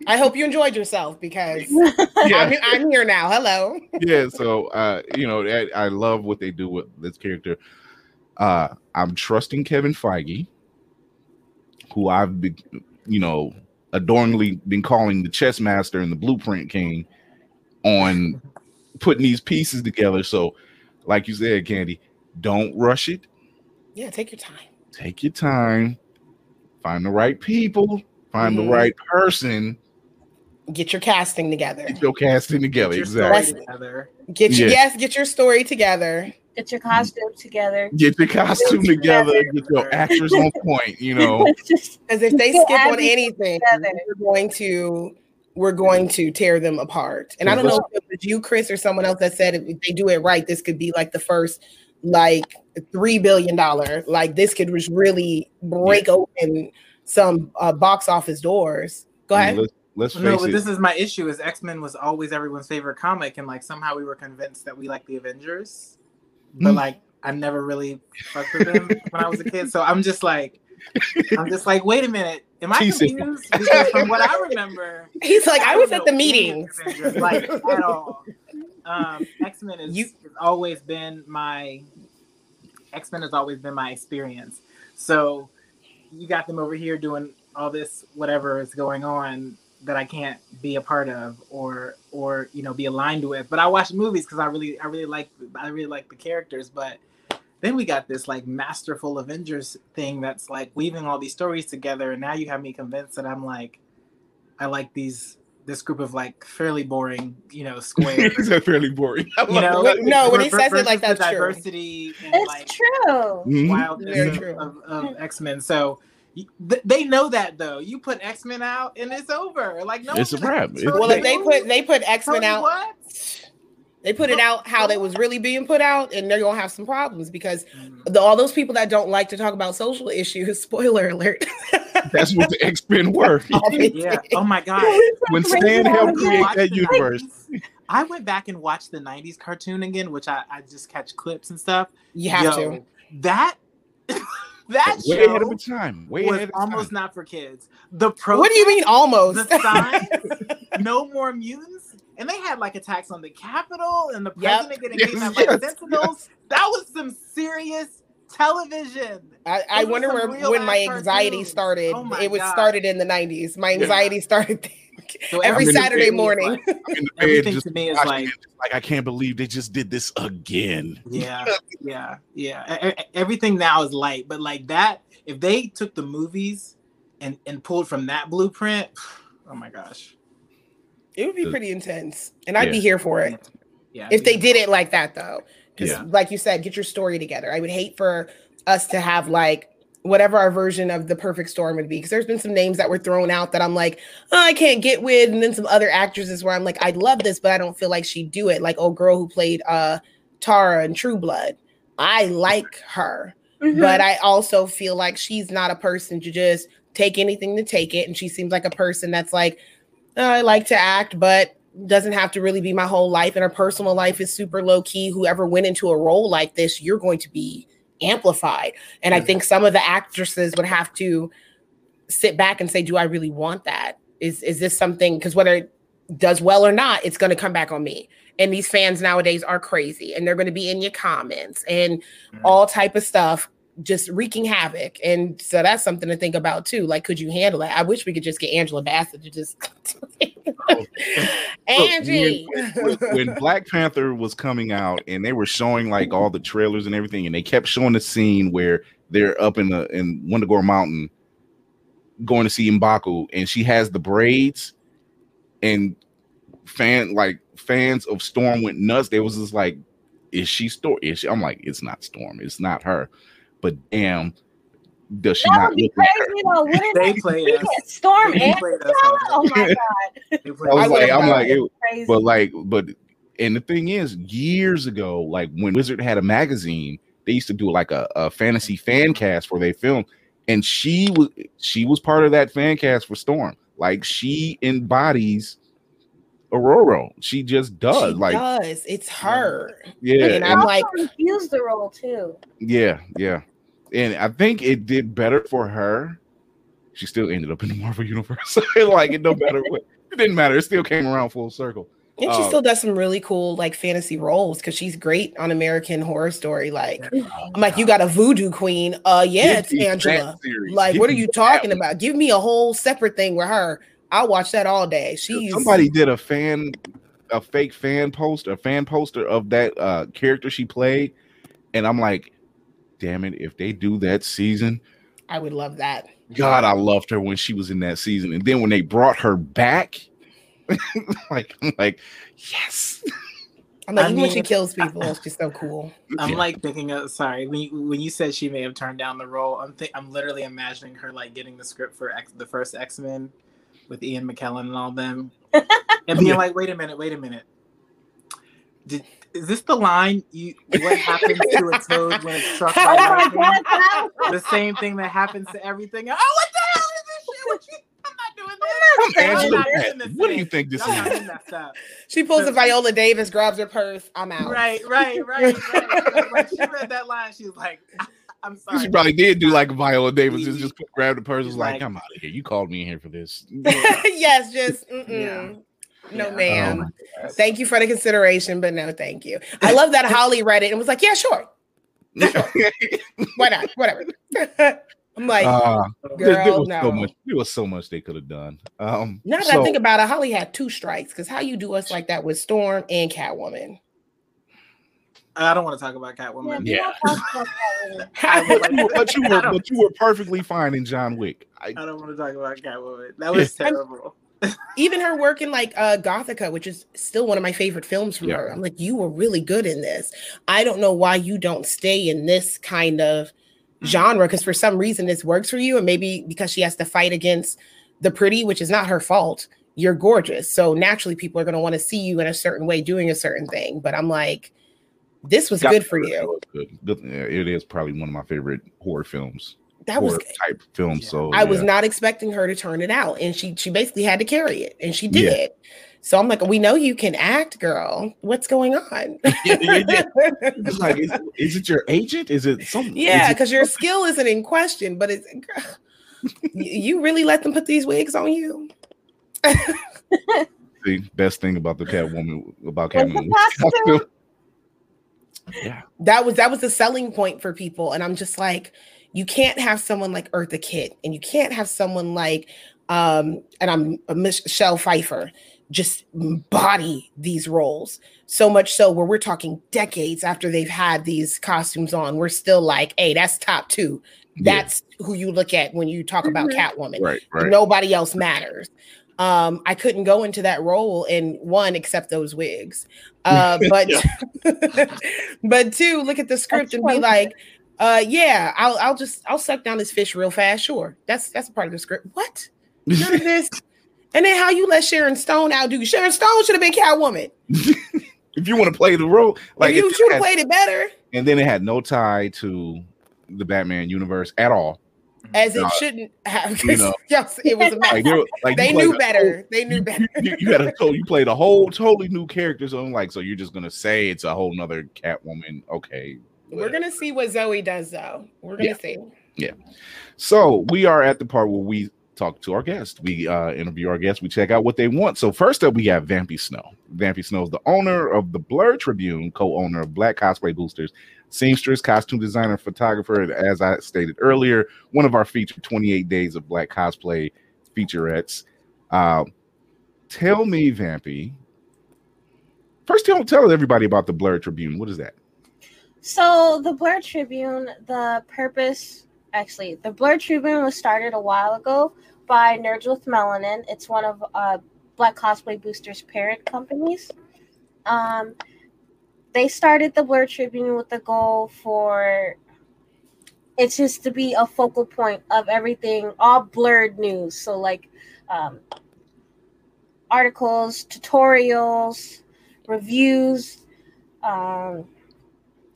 I hope you enjoyed yourself because Yeah, I'm, I'm here now. Hello. yeah. So uh, you know, I, I love what they do with this character. Uh, I'm trusting Kevin Feige, who I've been, you know, adoringly been calling the chess master and the blueprint king on putting these pieces together. So, like you said, Candy, don't rush it. Yeah, take your time. Take your time. Find the right people. Find Mhm. the right person. Get your casting together. Get your casting together. Get your Exactly. story together. Get your Yeah. yes, get your story together. Get your costume together. Get your costume together. Get your actors on point. You know, Because if they skip on anything, together. we're going to we're going to tear them apart. And I don't know if it was you, Chris, or someone else that said if they do it right, this could be like the first like three billion dollar. Like this could just really break open some uh, box office doors. Go ahead. Mean, let's, let's No, face but it. this is my issue: is X Men was always everyone's favorite comic, and like somehow we were convinced that we liked the Avengers, but Mm. like I never really fucked with them when I was a kid. So I'm just like, I'm just like, wait a minute, am I confused? Because from what I remember, He's like, I was at the know meetings. Like at all. Um, X Men is You- has always been my X Men has always been my experience. So you got them over here doing all this whatever is going on that I can't be a part of or or you know be aligned with. But I watch movies because I really I really like I really like the characters. But then we got this like masterful Avengers thing that's like weaving all these stories together, and now you have me convinced that I'm like I like these this group of like fairly boring you know squares. Is that fairly boring? I you know, that. No, when he says it like the that's true. diversity and It's like true. Mhm. wildness Very true. of, of X Men. So y- th- they know that though. You put X Men out and it's over. Like no, It's a gonna wrap. It's- Well, if they put they put X Men out, what? they put it out how they was really being put out, and they're gonna have some problems because Mm. the, all those people that don't like to talk about social issues. Spoiler alert. That's what the X Men were. Yeah. Oh my god. when Stan helped create that the universe. 90s. I went back and watched the '90s cartoon again, which I, I just catch clips and stuff. You have Yo, to. That that Way ahead of its time. Way was ahead of almost time. not for kids. The pro. What do you mean almost? The signs, no more mutants, and they had like attacks on the Capitol and the Yep. president getting Yes, kidnapped by yes, sentinels. That was some serious television. I, I wonder where when my anxiety cartoons. started. Oh my it was God. started in the nineties. My anxiety started So every I'm in the Saturday morning. Like, I'm in the bed everything just to me is watching like, like I can't believe they just did this again. yeah, yeah, yeah. Everything now is light, but like that, if they took the movies and and pulled from that blueprint, oh my gosh. It would be pretty intense, and I'd be here for it. Yeah. if they did it like that though because Yeah. like you said get your story together i would hate for us to have like whatever our version of the perfect storm would be because there's been some names that were thrown out that i'm like oh, i can't get with and then some other actresses where i'm like I'd love this but i don't feel like she'd do it like old girl who played uh tara in true blood i like her Mhm. but I also feel like she's not a person to just take anything to take it. And she seems like a person that's like, "Oh, I like to act, but doesn't have to really be my whole life. And her personal life is super low key. Whoever went into a role like this, you're going to be amplified. And I think some of the actresses would have to sit back and say, Do I really want that? Is is this something because whether it does well or not, it's going to come back on me. And these fans nowadays are crazy and they're going to be in your comments and Mhm. all type of stuff just wreaking havoc. And so that's something to think about too. Like, could you handle it? I wish we could just get Angela Bassett to just Oh, Angie. When, when Black Panther was coming out and they were showing like all the trailers and everything, and they kept showing the scene where they're up in the in Wundagore Mountain going to see Mbaku, and she has the braids, and fan like fans of Storm went nuts. They was just like, "Is she Storm? Is she?" I'm like, "It's not Storm. It's not her." But damn, does she that not would be look like her? crazy though. Wouldn't They play played us. Storm They and played us Oh my god, They I was like, I'm like, it. it, crazy. but like, but and the thing is, years ago, like when Wizard had a magazine, they used to do like a, a fantasy fan cast for their film, and she was she was part of that fan cast for Storm. Like she embodies Ororo. She just does. She like, does. It's her. yeah, And and- I'm like, refused the role too. yeah, yeah. And I think it did better for her. She still ended up in the Marvel universe. like it no matter what, it didn't matter. It still came around full circle. and she Oh. still does some really cool like fantasy roles because she's great on American Horror Story. Like, I'm like, you got a voodoo queen. Uh, yeah, it's Give me that Angela. Like, Give what are you talking about? Give me a whole separate thing with her. I'll watch that all day. She's somebody did a fan a fake fan post, a fan poster of that uh character she played and i'm like damn it if they do that season I would love that. god i loved her when she was in that season and then when they brought her back like i'm like yes I'm like, I even when she kills people, it's just so cool. I'm Yeah. like thinking of sorry when you, when you said she may have turned down the role. I'm th- I'm literally imagining her like getting the script for X- the first X Men with Ian McKellen and all them, and being Yeah. like, wait a minute, wait a minute. Did is this the line? You what happens to a toad when it's struck by lightning? the same thing that happens to everything. Oh, what the hell is this shit? What you, I'm not doing this. Angela Y'all not Bassett, doing this what do you think this Y'all is? She pulls a Viola Davis, grabs her purse. I'm out. Right, right, right, right. Like, when she read that line, she was like, "I'm sorry." She probably did do like Viola Davis, just, He- just grab the purse. Was like, like- "I'm out of here. You called me in here for this." yes, just mm-mm. Yeah. No, Yeah. ma'am. Oh, Thank you for the consideration, but no, thank you. I love that Halle read it and was like, "Yeah, sure, why not? Whatever." I'm like, Uh, there, there girl, was no. so much. There was so much they could have done. Um, now that so- I think about it, Holly had two strikes because how you do us like that with Storm and Catwoman? I don't want to talk about Catwoman. Yeah. we don't talk about that anymore. I would but, you, like- but you were, but you were perfectly fine in John Wick. I, I don't want to talk about Catwoman. That was I'm- terrible. Even her work in like uh Gothika, which is still one of my favorite films from Yeah. her. I'm like, you were really good in this. I don't know why you don't stay in this kind of genre because for some reason this works for you, and maybe because she has to fight against the pretty, which is not her fault. You're gorgeous, so naturally people are going to want to see you in a certain way doing a certain thing. But I'm like, this was Got- good for you. Good. It is probably one of my favorite horror films. That was horror type films. Yeah. So I was not expecting her to turn it out, and she she basically had to carry it, and she did. Yeah. So I'm like, we know you can act, girl. What's going on? Yeah, yeah, yeah. It's like, is, is it your agent? Is it something? yeah, because your skill isn't in question, but it's you you really let them put these wigs on you. the best thing about the Catwoman about Was the Catwoman. yeah, That was that was the selling point for people, and I'm just like, you can't have someone like Eartha Kitt, and you can't have someone like, um, and I'm uh, Michelle Pfeiffer just body these roles. So much so where we're talking decades after they've had these costumes on we're still like hey that's top two. Yeah. that's who you look at when you talk about catwoman. Right, right. nobody else matters. Um i couldn't go into that role in one except those wigs. Uh but but two look at the script and be like uh yeah i'll i'll just i'll suck down this fish real fast sure that's that's a part of the script what none of this and then how you let sharon stone outdo you? sharon stone should have been catwoman if you want to play the role, like like you should have played it better and then it had no tie to the Batman universe at all. as it Uh, shouldn't have you know. yes it was. Like, they, were, like they knew better they knew better You, you had a you played a whole totally new character, so I'm like, so you're just gonna say it's a whole nother Catwoman? Okay, we're gonna see what zoe does though we're gonna see Yeah. So we are at the part where we talk to our guests. We uh, interview our guests. We check out what they want. So first up, we have Vampy Snow. Vampy Snow is the owner of the Blerd Tribune, co-owner of Black Cosplay Boosters, seamstress, costume designer, photographer, and as I stated earlier, one of our featured 28 Days of Black Cosplay featurettes. Uh, tell me, Vampy. First, tell, tell everybody about the Blerd Tribune. What is that? So the Blerd Tribune, the purpose actually, the Blerd Tribune was started a while ago by Nerds with Melanin. It's one of uh, Black Cosplay Boosters' parent companies. Um, they started the Blerd Tribune with the goal for it's just to be a focal point of everything, all blerd news. So like um, articles, tutorials, reviews. Um,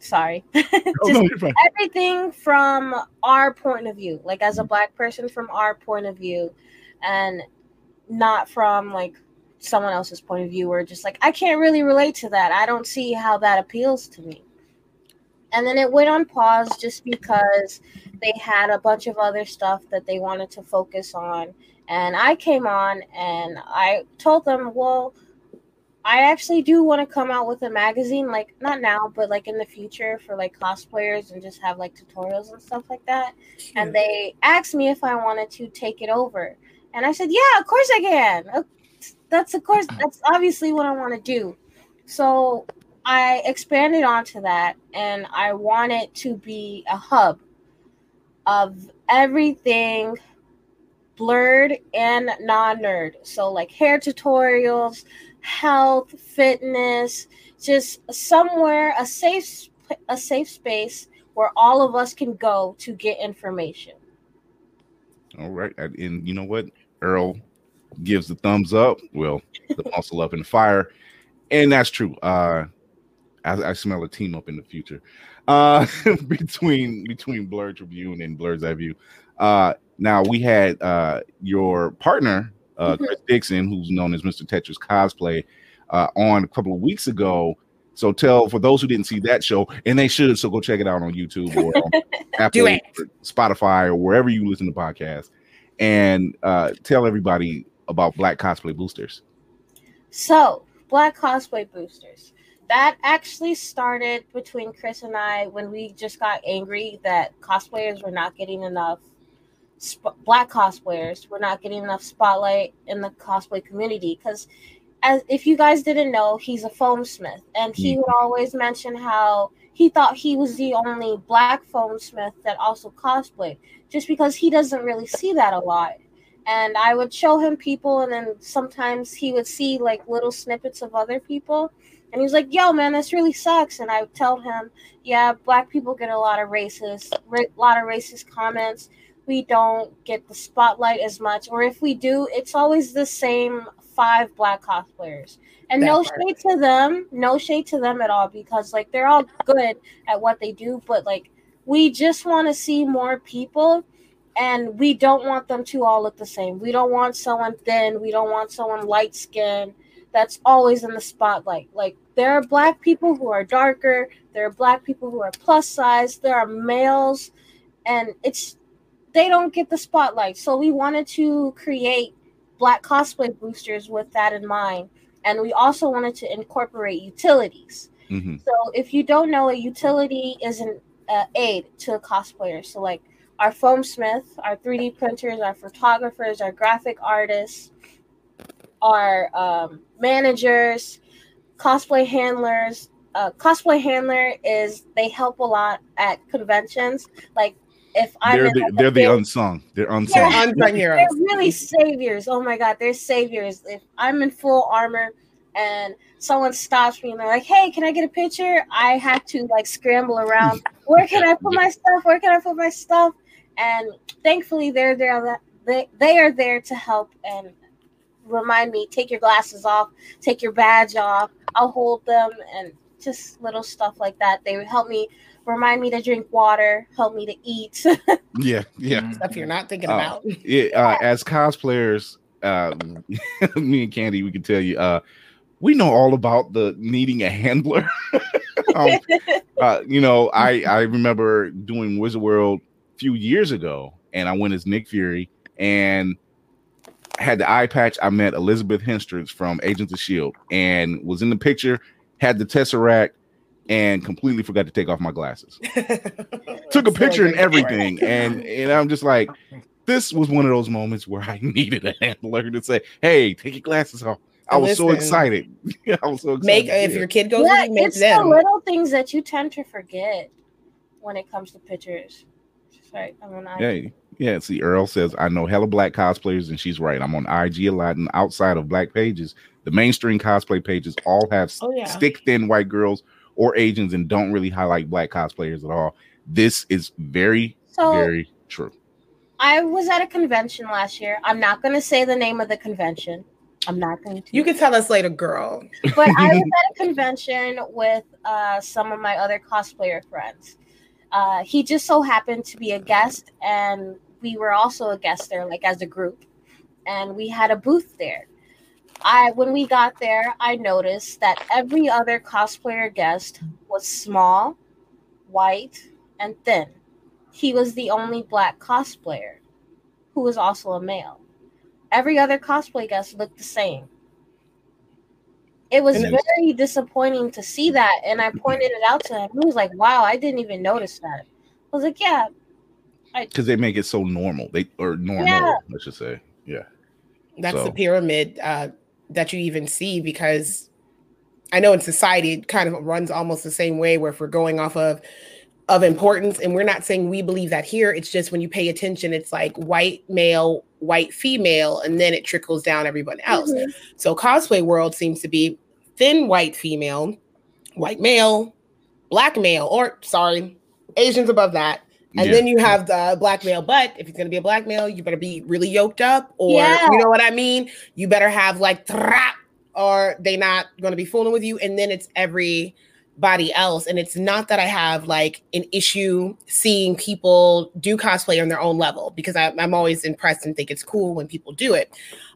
sorry. No, everything from our point of view, like as a black person from our point of view, and not from like someone else's point of view, or just like I can't really relate to that. I don't see how that appeals to me. And then it went on pause just because they had a bunch of other stuff that they wanted to focus on. And I came on and I told them, well, I actually do want to come out with a magazine, like not now, but like in the future for like cosplayers and just have like tutorials and stuff like that. And they asked me if I wanted to take it over. And I said, Yeah, of course I can. That's of course mm. that's obviously what I want to do. So I expanded onto that and I want it to be a hub of everything blerd and non-nerd. So like hair tutorials, health, fitness, just somewhere a safe a safe space where all of us can go to get information. All right, and you know what, Earl gives the thumbs up. Well, the muscle up in the fire, and that's true. Uh, I, I smell a team up in the future uh, between between Blerd Tribune and Blerd's Eye View. Uh, now we had uh, your partner uh, mm-hmm. Chris Dixon, who's known as Mr. Tetris Cosplay, uh, on a couple of weeks ago. So tell for those who didn't see that show, and they should, so go check it out on YouTube or on Apple, or Spotify, or wherever you listen to podcasts, and uh, tell everybody about Black Cosplay Boosters. So, Black Cosplay Boosters. That actually started between Chris and I when we just got angry that cosplayers were not getting enough sp- black cosplayers were not getting enough spotlight in the cosplay community because as if you guys didn't know, he's a foam smith, and he hmm. would always mention how he thought he was the only black foam smith that also cosplayed, just because he doesn't really see that a lot. And I would show him people, and then sometimes he would see like little snippets of other people, and he was like, "Yo, man, this really sucks." And I would tell him, "Yeah, black people get a lot of racist, a lot of racist comments. We don't get the spotlight as much, or if we do, it's always the same five black cosplayers. And that no part. shade to them, no shade to them at all because like they're all good at what they do, but like we just want to see more people and we don't want them to all look the same. We don't want someone thin, we don't want someone light skinned that's always in the spotlight. Like there are black people who are darker, there are black people who are plus size, there are males and it's they don't get the spotlight. So we wanted to create black cosplay boosters with that in mind. And we also wanted to incorporate utilities. Mm-hmm. So if you don't know, a utility is an uh, aid to a cosplayer. So like our foam smith, our 3D printers, our photographers, our graphic artists, our um, managers, cosplay handlers. Uh, cosplay handler is they help a lot at conventions. Like if I'm they're the, they're the unsung. They're unsung. Yeah, unsung heroes. They're really saviors. Oh my god, they're saviors. If I'm in full armor and someone stops me and they're like, "Hey, can I get a picture?" I have to like scramble around. Where can I put my stuff? Where can I put my stuff? And thankfully, they're there. They they are there to help and remind me. Take your glasses off. Take your badge off. I'll hold them and just little stuff like that. They would help me remind me to drink water, help me to eat. yeah, yeah. Mm-hmm. Stuff you're not thinking uh, about. Yeah, uh, as cosplayers, uh, me and Candy, we can tell you, uh, we know all about the needing a handler. um, uh, you know, I I remember doing Wizard World a few years ago, and I went as Nick Fury, and had the eye patch. I met Elizabeth Henstridge from Agents of Shield, and was in the picture. Had the Tesseract, and completely forgot to take off my glasses. Took a picture and everything, and and I'm just like, this was one of those moments where I needed a handler to say, "Hey, take your glasses off." I was Listen, so excited. I was so excited. Make if your kid goes, yeah, make it's them. the little things that you tend to forget when it comes to pictures. Right. I mean, I, yeah, yeah. See, Earl says I know hella black cosplayers, and she's right. I'm on IG a lot, and outside of black pages, the mainstream cosplay pages all have oh, yeah. stick thin white girls or Asians and don't really highlight black cosplayers at all. This is very, so, very true. I was at a convention last year. I'm not going to say the name of the convention. I'm not going to. You can tell us later, girl. But I was at a convention with uh, some of my other cosplayer friends. Uh, he just so happened to be a guest, and we were also a guest there, like as a group. And we had a booth there. I when we got there, I noticed that every other cosplayer guest was small, white, and thin. He was the only black cosplayer who was also a male. Every other cosplay guest looked the same. It was very disappointing to see that, and I pointed it out to him. He was like, "Wow, I didn't even notice that." I was like, "Yeah," because they make it so normal. They or normal, yeah. I should say. Yeah, that's so. the pyramid uh, that you even see because I know in society it kind of runs almost the same way where if we're going off of of importance and we're not saying we believe that here it's just when you pay attention it's like white male white female and then it trickles down everyone else mm-hmm. so cosplay world seems to be thin white female white male, black male, or sorry, Asians above that. And Yeah. then you have the blackmail. But if it's gonna be a black male, you better be really yoked up, or Yeah. you know what I mean? You better have like trap, or they not gonna be fooling with you. And then it's everybody else. And it's not that I have like an issue seeing people do cosplay on their own level because I, I'm always impressed and think it's cool when people do it.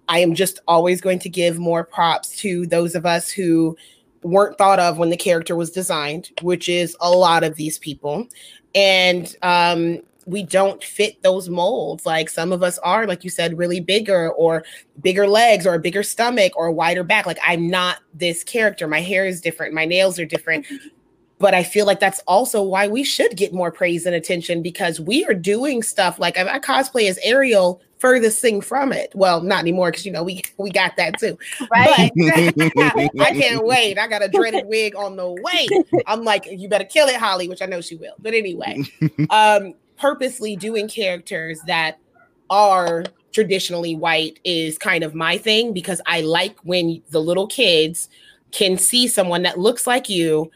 I am just always going to give more props to those of us who weren't thought of when the character was designed, which is a lot of these people. And um, we don't fit those molds. Like some of us are, like you said, really bigger or bigger legs or a bigger stomach or a wider back. Like I'm not this character. My hair is different. My nails are different. But I feel like that's also why we should get more praise and attention because we are doing stuff like I, I cosplay as Ariel furthest thing from it. Well, not anymore because you know we we got that too. Right? I can't wait. I got a dreaded wig on the way. I'm like, you better kill it, Halle, which I know she will. But anyway, um, purposely doing characters that are traditionally white is kind of my thing because I like when the little kids can see someone that looks like you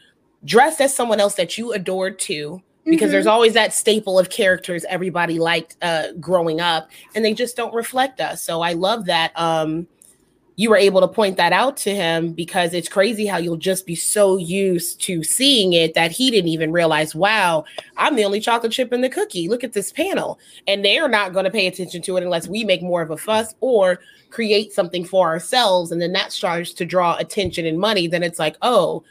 dressed as someone else that you adored too because Mhm. there's always that staple of characters everybody liked uh, growing up and they just don't reflect us. So i love that um, you were able to point that out to him because it's crazy how you'll just be so used to seeing it that he didn't even realize wow i'm the only chocolate chip in the cookie. Look at this panel. And they're not going to pay attention to it unless we make more of a fuss or create something for ourselves. And then that starts to draw attention and money. Then it's like oh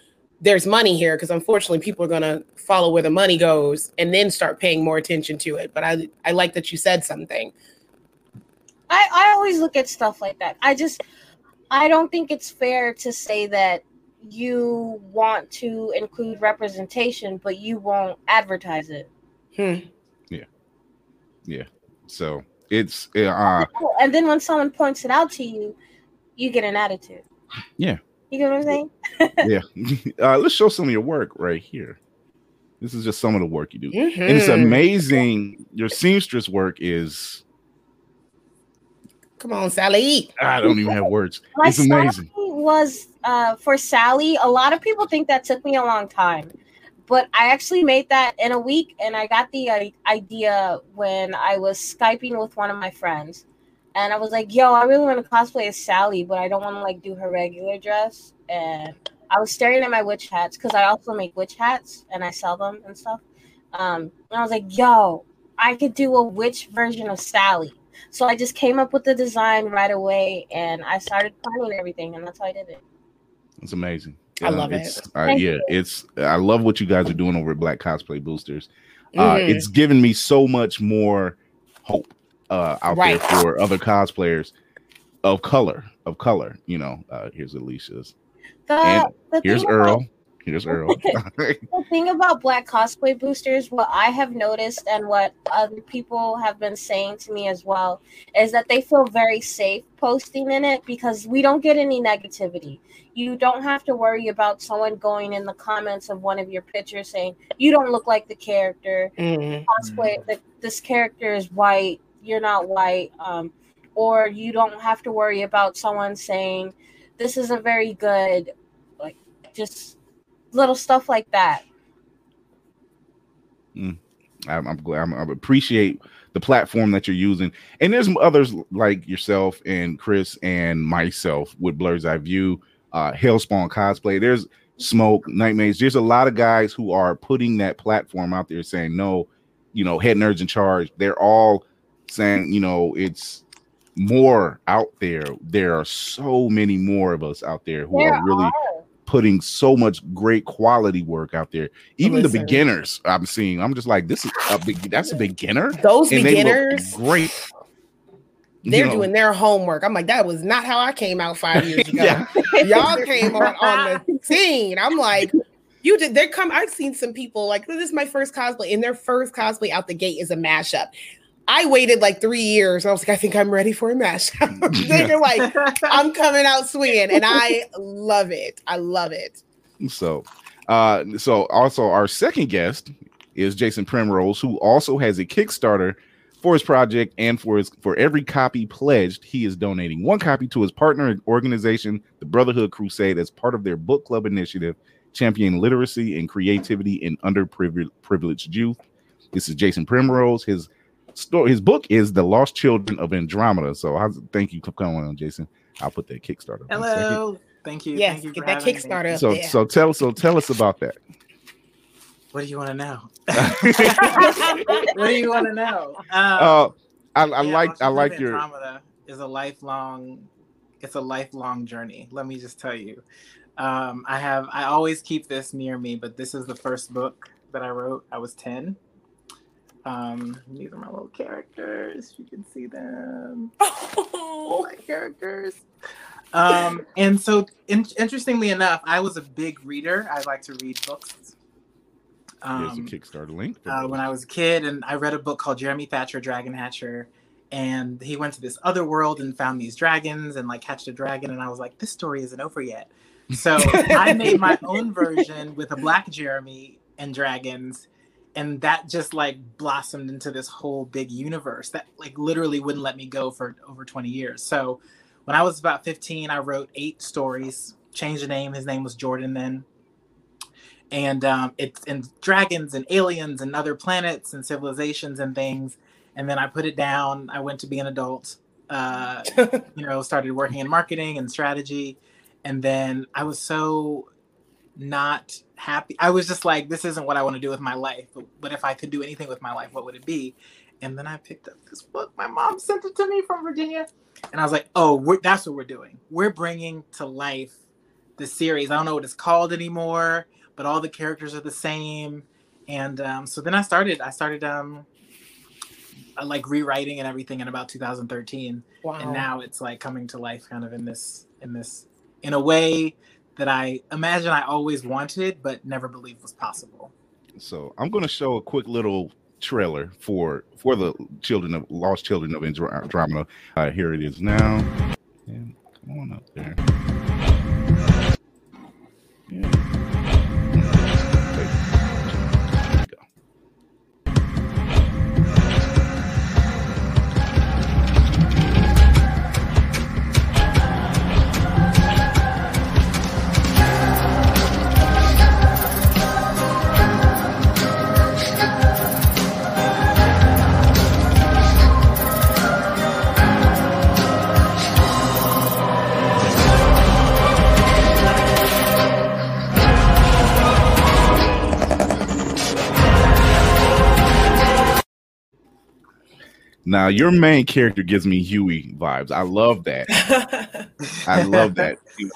there's money here because unfortunately people are going to follow where the money goes and then start paying more attention to it but i i like that you said something I, I always look at stuff like that. I just I don't think it's fair to say that you want to include representation, but you won't advertise it. hmm. Yeah. Yeah. So it's uh And then when someone points it out to you, you get an attitude. Yeah. You get what I'm saying? yeah. uh, let's show some of your work right here. This is just some of the work you do. And it's Mhm. amazing. Your seamstress work is come on sally I don't even have words. My It's amazing. Sally was uh, for Sally. A lot of people think that took me a long time, but I actually made that in a week, and I got the uh, idea when I was skyping with one of my friends, and I was like, "Yo, I really want to cosplay as Sally, but I don't want to like do her regular dress." And I was staring at my witch hats because I also make witch hats and I sell them and stuff. Um, and I was like, "Yo, I could do a witch version of Sally." So I just came up with the design right away, and I started planning everything, and that's how I did it. It's amazing. I love it. Uh, yeah, you. it's I love what you guys are doing over at Black Cosplay Boosters. Uh, Mhm. It's given me so much more hope uh, out Right. there for other cosplayers of color. Of color, you know. Uh, here's Alicia's. The, And the Here's thing about- Earl. Here's Earl. the thing about black cosplay boosters what i have noticed and what other people have been saying to me as well is that they feel very safe posting in it because we don't get any negativity you don't have to worry about someone going in the comments of one of your pictures saying you don't look like the character Mhm. cosplay that this character is white you're not white um, or you don't have to worry about someone saying this isn't very good like just little stuff like that I'm, I'm glad. I'm, I appreciate the platform that you're using, and there's others like yourself and Chris and myself with Blerd's Eye View, uh, Hellspawn cosplay. There's Smoke, Nightmares. There's a lot of guys who are putting that platform out there, saying no, you know, head nerds in charge. They're all saying, you know, it's more out there. There are so many more of us out there who There are really are. putting so much great quality work out there. Even Listen. the beginners I'm seeing, I'm just like, this is a big. That's a beginner, those and they beginners look great. They're know, doing their homework i'm like that was not how i came out five years ago yeah, y'all came on, on the scene. I'm like, you did. They come. I've seen some people like this is my first cosplay, and their first cosplay out the gate is a mashup. I waited like three years. I was like, I think I'm ready for a mashup. They're like, I'm coming out swinging, and I love it. I love it. So, uh, so also our second guest is Jason Primrose, who also has a Kickstarter for his project and for his for every copy pledged, he is donating one copy to his partner organization, the Brotherhood Crusade, as part of their book club initiative. champion literacy and creativity in underprivileged youth. This is Jason Primrose. His story, his book is The Lost Children of Andromeda. So I thank you for coming on, Jason. I'll put that Kickstarter. Hello. Thank you. Yes, Thank you get for that having me. Kickstarter So there. so tell so tell us about that. What do you want to know? what do you want to know? Um, Uh, I, I yeah, like Lost I like your Andromeda is a lifelong it's a lifelong journey. Let me just tell you. Um, I have I always keep this near me, but this is the first book that I wrote. I was 10. Um, these are my little characters. You can see them. my characters. Um, and so in- interestingly enough, I was a big reader. I like to read books. there's a Um, Kickstarter link. uh, when I was a kid, and I read a book called Jeremy Thatcher, Dragon Hatcher, and he went to this other world and found these dragons and like hatched a dragon, and I was like, this story isn't over yet. So I made my own version with a black Jeremy and dragons, and that just like blossomed into this whole big universe that like literally wouldn't let me go for over 20 years. So when I was about 15, I wrote eight stories, changed the name. His name was Jordan then and um, it's in dragons and aliens and other planets and civilizations and things. And then I put it down. I went to be an adult. Uh, you know, started working in marketing and strategy, and then I was so not happy. I was just like, this isn't what I want to do with my life. But, but if I could do anything with my life, what would it be? And then I picked up this book. My mom sent it to me from Virginia, and I was like, oh, we're, that's what we're doing. We're bringing to life the series. I don't know what it's called anymore but all the characters are the same. And um, so then I started, I started um, uh, like rewriting and everything in about 2013, wow. and now it's like coming to life, kind of in this, in this, in a way that I imagine I always wanted, but never believed was possible. So I'm going to show a quick little trailer for for the children of lost children of Andro- Andromeda. Uh, here it is now. And come on up there. Yeah. Now your main character gives me Huey vibes. I love that. I love that. You know,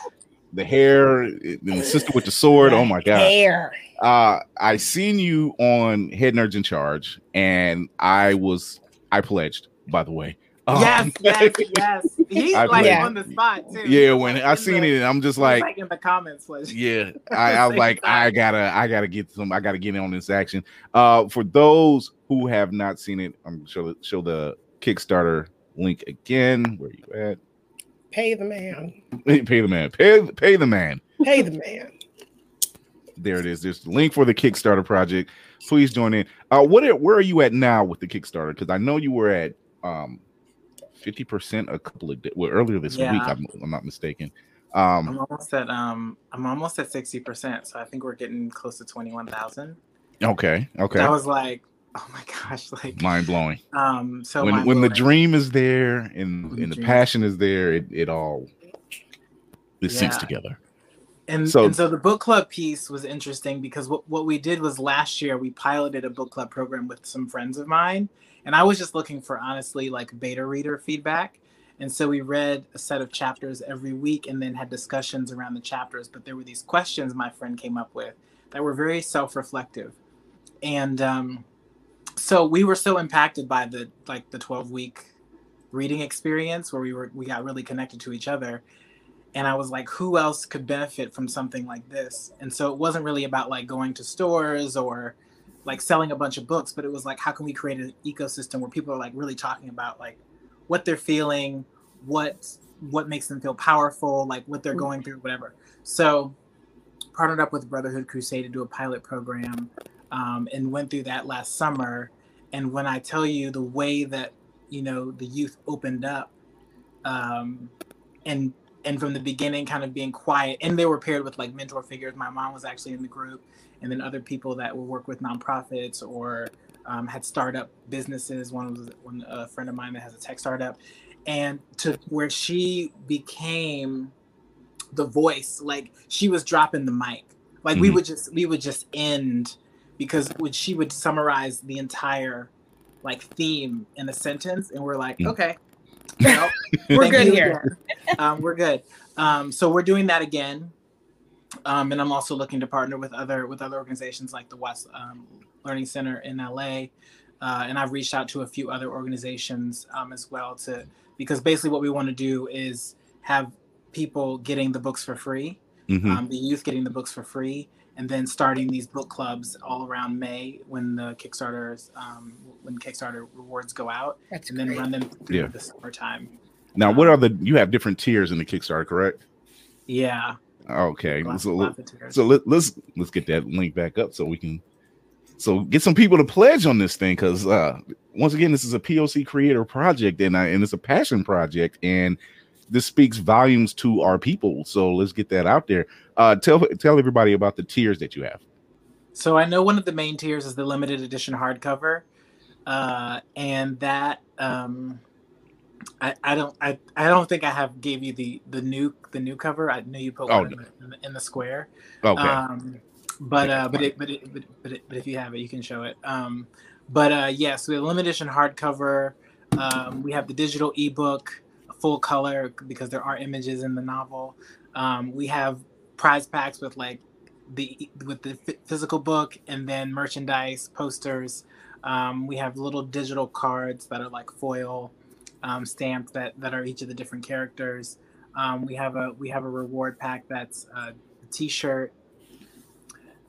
the hair, the sister with the sword. Oh my god. Hair. Uh, I seen you on Head Nerds in Charge, and I was I pledged. By the way. Um, yes, yes, yes. He's I like played- on the spot too. Yeah, when like, I seen the- it, I'm just like, like in the comments was yeah I, I was like i gotta i gotta get some i gotta get in on this action uh for those who have not seen it i'm gonna show, show the kickstarter link again? Where you at? Pay the man. pay the man. Pay, pay the man. Pay the man. there it is. There's the link for the kickstarter project. Please join in. Uh what are, where are you at now with the kickstarter? Because i know you were at um 50% a couple of days well earlier this Yeah. week I'm, I'm not mistaken. Um I'm almost at um I'm almost at sixty percent, so I think we're getting close to twenty one thousand. okay okay. I was like, oh my gosh, like mind blowing um so when when the dream is there and, When and the passion is there, it, it all it syncs Yeah. together. and so- and so the book club piece was interesting because what, what we did was last year we piloted a book club program with some friends of mine and i was just looking for honestly like beta reader feedback and so we read a set of chapters every week and then had discussions around the chapters but there were these questions my friend came up with that were very self-reflective and um, so we were so impacted by the like the 12 week reading experience where we were we got really connected to each other and I was like, who else could benefit from something like this? And so it wasn't really about like going to stores or like selling a bunch of books, but it was like, how can we create an ecosystem where people are like really talking about like what they're feeling, what what makes them feel powerful, like what they're mm-hmm. going through, whatever. So partnered up with Brotherhood Crusade to do a pilot program, um, and went through that last summer. And when I tell you the way that you know the youth opened up, um, and and from the beginning kind of being quiet and they were paired with like mentor figures my mom was actually in the group and then other people that would work with nonprofits or um, had startup businesses one was one a friend of mine that has a tech startup and to where she became the voice like she was dropping the mic like mm-hmm. we would just we would just end because when she would summarize the entire like theme in a sentence and we're like mm-hmm. okay we're good here. Um, we're good. Um, so we're doing that again, um, and I'm also looking to partner with other with other organizations like the West um, Learning Center in LA, uh, and I've reached out to a few other organizations um, as well to because basically what we want to do is have people getting the books for free, mm-hmm. Um, the youth getting the books for free, and then starting these book clubs all around May when the Kickstarters um, when Kickstarter rewards go out, That's and great. then run them through yeah. the summertime. Now, what are the you have different tiers in the Kickstarter, correct? Yeah. Okay. Lots, so lots so let, let's let's get that link back up so we can so get some people to pledge on this thing because uh once again this is a POC creator project and I, and it's a passion project and this speaks volumes to our people. So let's get that out there. Uh, tell tell everybody about the tiers that you have. So I know one of the main tiers is the limited edition hardcover, uh, and that um, I, I don't I, I don't think I have gave you the the new the new cover. I know you put oh, one no. in, the, in, the, square. Okay. Um, but uh, but it, but it, but but, it, but if you have it, you can show it. Um, but uh, yes, yeah, so the limited edition hardcover. Um, we have the digital ebook full color because there are images in the novel. Um, we have prize packs with like the with the physical book and then merchandise posters. Um, we have little digital cards that are like foil um, stamped that that are each of the different characters. Um, we have a we have a reward pack that's a T-shirt,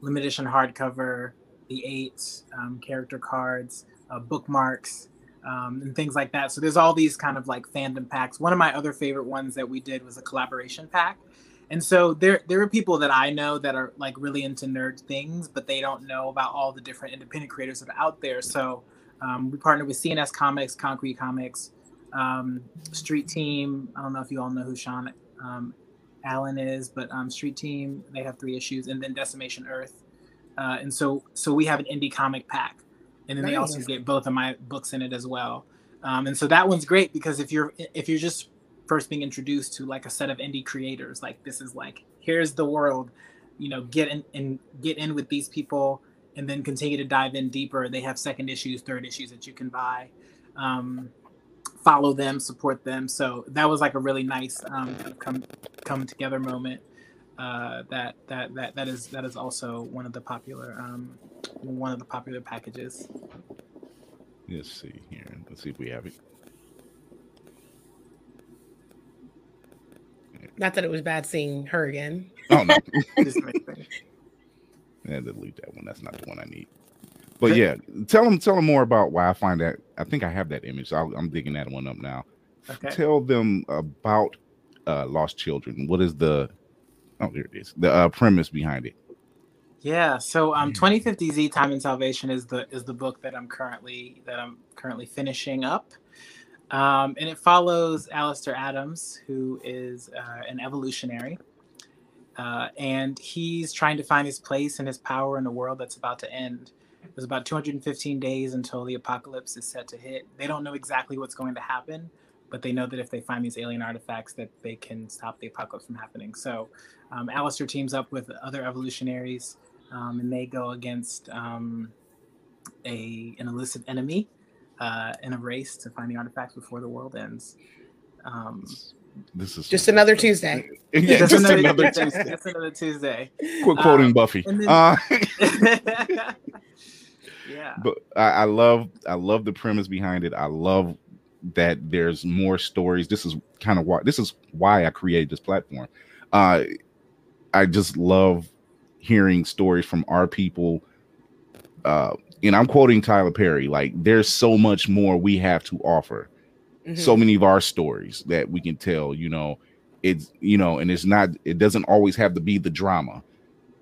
limited edition hardcover, the eight um, character cards, uh, bookmarks, um, and things like that. So there's all these kind of like fandom packs. One of my other favorite ones that we did was a collaboration pack. And so there there are people that I know that are like really into nerd things, but they don't know about all the different independent creators that are out there. So um, we partnered with CNS Comics, Concrete Comics, um, Street Team. I don't know if you all know who Sean um, Allen is, but um, Street Team they have three issues, and then Decimation Earth. Uh, and so so we have an indie comic pack and then nice. they also get both of my books in it as well. Um, and so that one's great because if you're if you're just first being introduced to like a set of indie creators, like this is like here's the world, you know, get in and get in with these people, and then continue to dive in deeper. They have second issues, third issues that you can buy. Um, follow them, support them. So that was like a really nice um, come come together moment. Uh, that that that that is that is also one of the popular um, one of the popular packages. Let's see here. Let's see if we have it. Not that it was bad seeing her again. Oh no. yeah, delete that one. That's not the one I need. But yeah, tell them tell them more about why I find that. I think I have that image. So I'm digging that one up now. Okay. Tell them about uh, Lost Children. What is the oh there it is the uh, premise behind it? Yeah, so um, 2050Z Time and Salvation is the is the book that I'm currently that I'm currently finishing up, um, and it follows Alistair Adams, who is uh, an evolutionary, uh, and he's trying to find his place and his power in a world that's about to end. There's about 215 days until the apocalypse is set to hit. They don't know exactly what's going to happen, but they know that if they find these alien artifacts, that they can stop the apocalypse from happening. So, um, Alistair teams up with other evolutionaries um, and they go against um, a an elusive enemy uh, in a race to find the artifacts before the world ends. Um, this is just another Tuesday. yeah, just, another, another Tuesday. Just another Tuesday. Quit quoting um, Buffy. Then, uh, yeah, but I, I love I love the premise behind it. I love that there's more stories. This is kind of why this is why I created this platform. Uh, I just love hearing stories from our people. Uh, and I'm quoting Tyler Perry, like there's so much more we have to offer. Mm-hmm. So many of our stories that we can tell, you know, it's you know, and it's not it doesn't always have to be the drama.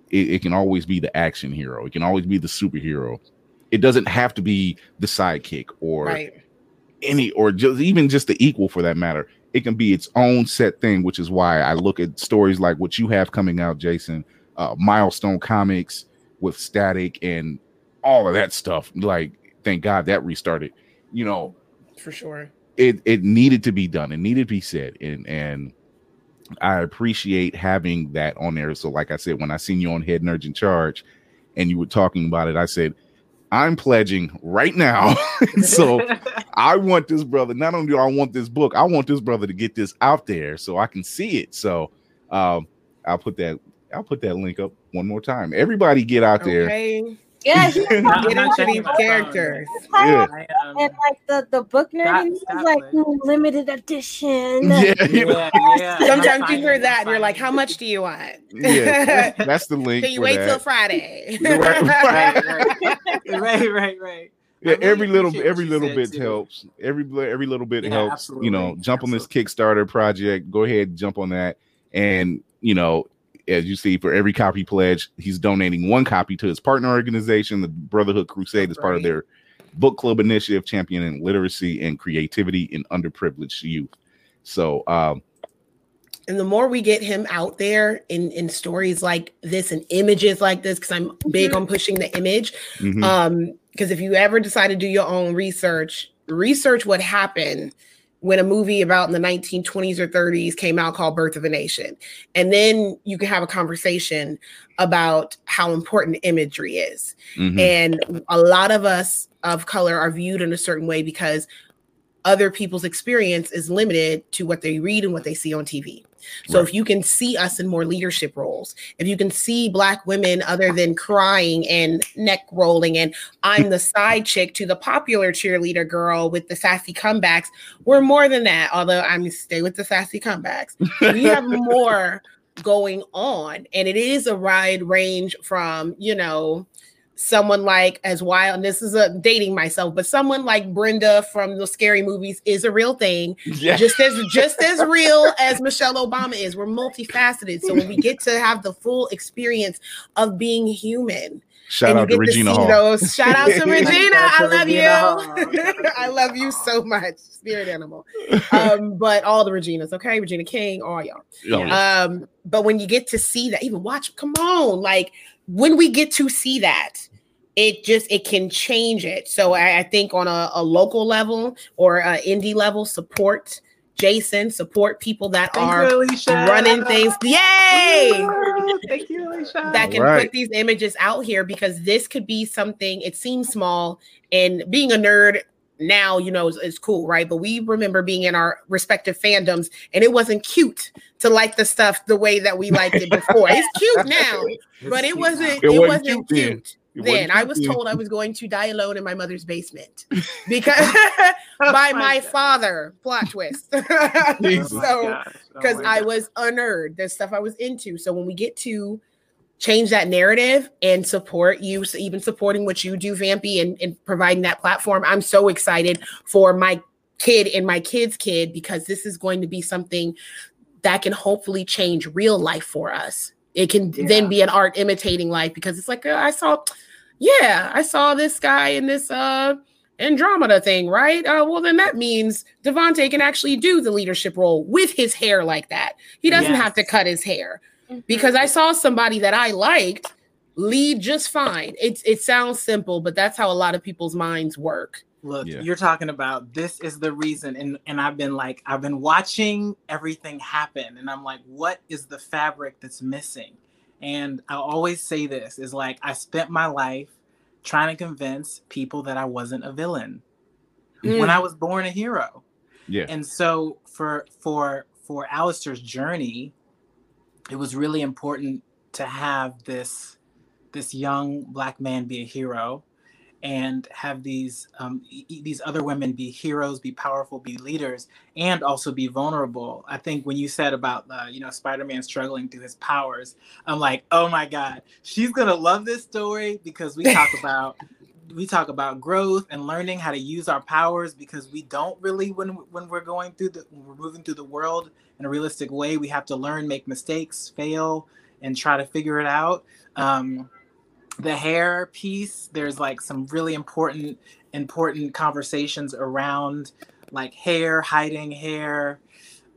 It, it can always be the action hero. It can always be the superhero. It doesn't have to be the sidekick or right. Any or just even just the equal for that matter. it can be its own set thing, which is why I look at stories like what you have coming out, Jason, uh, Milestone Comics with Static and all of that stuff. Like, thank God that restarted. You know, for sure. It it needed to be done. It needed to be said, and and I appreciate having that on there. So, like I said, when I seen you on Head Nerds in Charge, and you were talking about it, I said, I'm pledging right now. so I want this brother. Not only do I want this book, I want this brother to get this out there so I can see it. So um, I'll put that. I'll put that link up one more time. Everybody, get out okay. There. Yeah, get into these characters. Yeah. Um, and like the the book nerd is like limited edition. Yeah, yeah, yeah. Sometimes you hear that and you're like, "How much do you want?" Yeah, that's the link. Can you wait that. till Friday? right, right, right, right, right. Yeah, every little every little bit too. helps. Every every little bit yeah, helps. Absolutely. You know, jump absolutely. on this Kickstarter project. Go ahead, jump on that, and you know, as you see, for every copy pledge, he's donating one copy to his partner organization, the Brotherhood Crusade, as part of their book club initiative championing literacy and creativity in underprivileged youth. So, um, and the more we get him out there in in stories like this and images like this, because I'm big mm-hmm. on pushing the image. Mm-hmm. Um, because if you ever decide to do your own research, research what happened when a movie about in the 1920s or 30s came out called Birth of a Nation. And then you can have a conversation about how important imagery is. Mm-hmm. And a lot of us of color are viewed in a certain way because other people's experience is limited to what they read and what they see on TV. So right. if you can see us in more leadership roles, if you can see black women other than crying and neck rolling, and I'm the side chick to the popular cheerleader girl with the sassy comebacks, we're more than that. Although I'm stay with the sassy comebacks, we have more going on, and it is a wide range from you know someone like as wild and this is a dating myself but someone like brenda from the scary movies is a real thing yeah. just as just as real as michelle obama is we're multifaceted so when we get to have the full experience of being human Shout out to Regina to Hall. Those. Shout out to Regina. I love you. I love you so much, spirit animal. Um, but all the Reginas, okay? Regina King, all y'all. Oh, yeah. Um, but when you get to see that, even watch, come on, like when we get to see that it just it can change it. So i, I think on a, a, local level or a indie level support jason support people that Thank are you, running things. Yay! Thank you, Alicia. that can right. put these images out here because this could be something it seems small and being a nerd now you know it's, is, cool right? But we remember being in our respective fandoms and it wasn't cute to like the stuff the way that we liked it before. It's cute now but it wasn't it, it wasn't, wasn't cute, cute then. I was told I was going to die alone in my mother's basement because oh by my father. Plot twist. so because oh oh I was a nerd, the stuff I was into. So when we get to change that narrative and support you, so even supporting what you do, Vampy, and, and providing that platform, I'm so excited for my kid and my kid's kid because this is going to be something that can hopefully change real life for us. It can yeah. then be an art imitating life because it's like uh, I saw yeah, I saw this guy in this uh Andromeda thing, right? Uh, well, then that means Devonte can actually do the leadership role with his hair like that. He doesn't yes. have to cut his hair. Because I saw somebody that I liked lead just fine. It's it sounds simple, but that's how a lot of people's minds work. Look, yeah. you're talking about this is the reason, and and I've been like I've been watching everything happen, and I'm like, what is the fabric that's missing? And I always say this is like I spent my life trying to convince people that I wasn't a villain mm. when I was born a hero. Yeah. And so for for for Alistair's journey, it was really important to have this this young black man be a hero and have these um, e- these other women be heroes, be powerful, be leaders, and also be vulnerable. I think when you said about uh, you know Spider-Man struggling through his powers, I'm like, oh my god, she's gonna love this story because we talk about we talk about growth and learning how to use our powers because we don't really when when we're going through the we're moving through the world in a realistic way we have to learn make mistakes fail and try to figure it out um, the hair piece there's like some really important important conversations around like hair hiding hair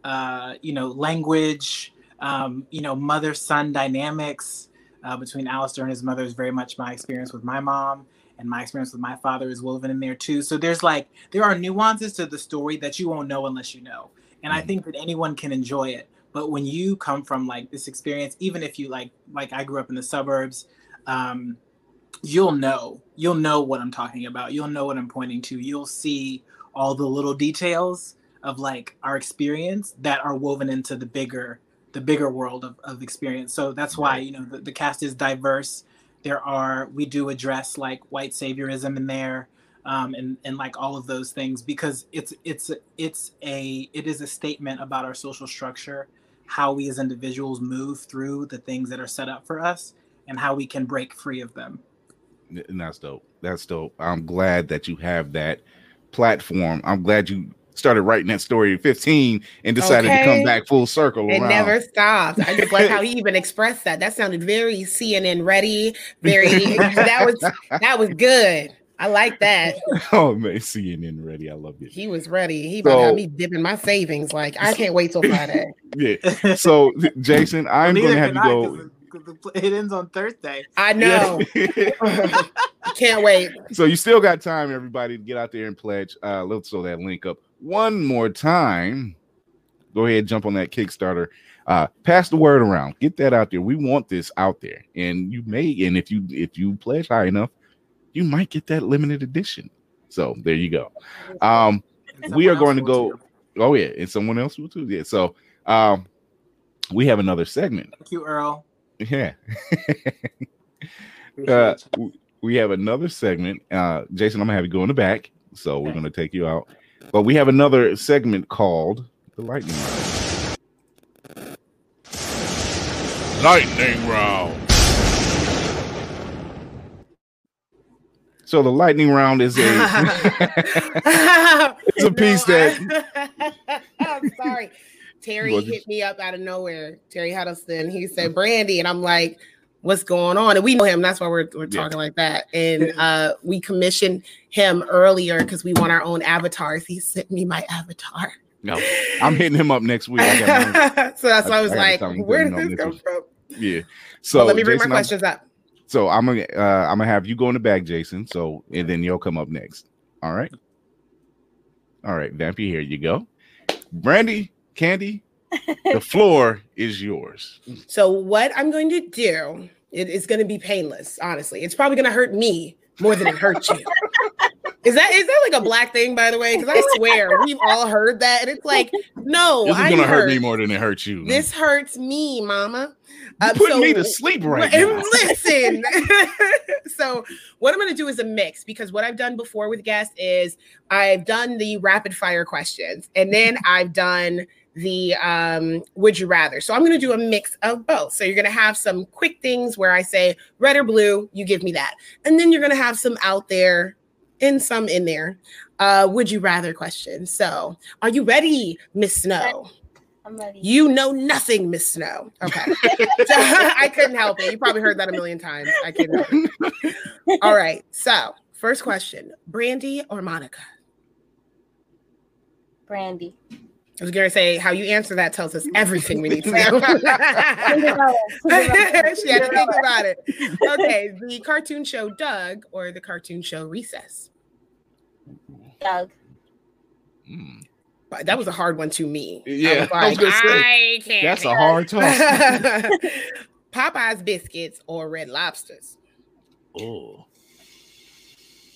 uh, you know, language, um, you know, mother son dynamics uh, between Alistair and his mother is very much my experience with my mom, and my experience with my father is woven in there too. So there's like there are nuances to the story that you won't know unless you know, and I think that anyone can enjoy it. But when you come from like this experience, even if you like like I grew up in the suburbs. Um, you'll know. You'll know what i'm talking about. You'll know what i'm pointing to. You'll see all the little details of like our experience that are woven into the bigger the bigger world of, of experience. So that's why you know the, the cast is diverse. There are we do address like white saviorism in there um, and and like all of those things because it's it's it's a it is a statement about our social structure how we as individuals move through the things that are set up for us and how we can break free of them and that's dope. That's dope. I'm glad that you have that platform. I'm glad you started writing that story at 15 and decided okay. to come back full circle. It never stopped. I just like how he even expressed that. That sounded very CNN ready. Very that was that was good. I like that. Oh man, CNN ready. I love it. He was ready. He so, about me dipping my savings. Like I can't wait till Friday. yeah. So Jason, I'm well, gonna have you go it ends on Thursday. I know. Can't wait. So you still got time, everybody, to get out there and pledge. Uh, let's throw that link up one more time. Go ahead, jump on that Kickstarter. Uh, pass the word around. Get that out there. We want this out there, and you may. And if you if you pledge high enough, you might get that limited edition. So there you go. Um, we are going to go. Too. Oh yeah, and someone else will too. Yeah. So um, we have another segment. Thank you, Earl. Yeah. uh, we have another segment. Uh, Jason, I'm gonna have you go in the back, so okay. we're gonna take you out. But we have another segment called the lightning round. Lightning round. So the lightning round is a it's a piece no, that I'm sorry. Terry hit me up out of nowhere. Terry Huddleston. He said Brandy, and I'm like, "What's going on?" And we know him. That's why we're we're talking yeah. like that. And uh, we commissioned him earlier because we want our own avatars. He sent me my avatar. No, I'm hitting him up next week. so that's why I was I like, "Where did this come from?" Yeah. So well, let me bring Jason, my questions I'm, up. So I'm gonna uh, I'm gonna have you go in the bag, Jason. So and then you'll come up next. All right. All right, Vampy, here you go. Brandy, Candy, the floor is yours. So what I'm going to do, it is going to be painless. Honestly, it's probably going to hurt me more than it hurts you. Is that is that like a black thing, by the way? Because I swear we've all heard that, and it's like, no, this is gonna hurt. hurt me more than it hurts you. This hurts me, Mama. Um, putting so, me to sleep right now. Listen. so what I'm gonna do is a mix because what I've done before with guests is I've done the rapid fire questions, and then I've done the um, would you rather. So I'm going to do a mix of both. So you're going to have some quick things where I say red or blue, you give me that. And then you're going to have some out there and some in there. Uh, would you rather question. So are you ready, Miss Snow? I'm ready. You know nothing, Miss Snow. Okay. I couldn't help it. You probably heard that a million times. I couldn't. All right. So first question Brandy or Monica? Brandy. I was going to say how you answer that tells us everything we need to know. she had to think about it. Okay, the cartoon show Doug or the cartoon show Recess? Doug. Mm. That was a hard one to me. Yeah, I was, like, I say, that's a hard toss. Popeye's biscuits or Red Lobsters? Oh.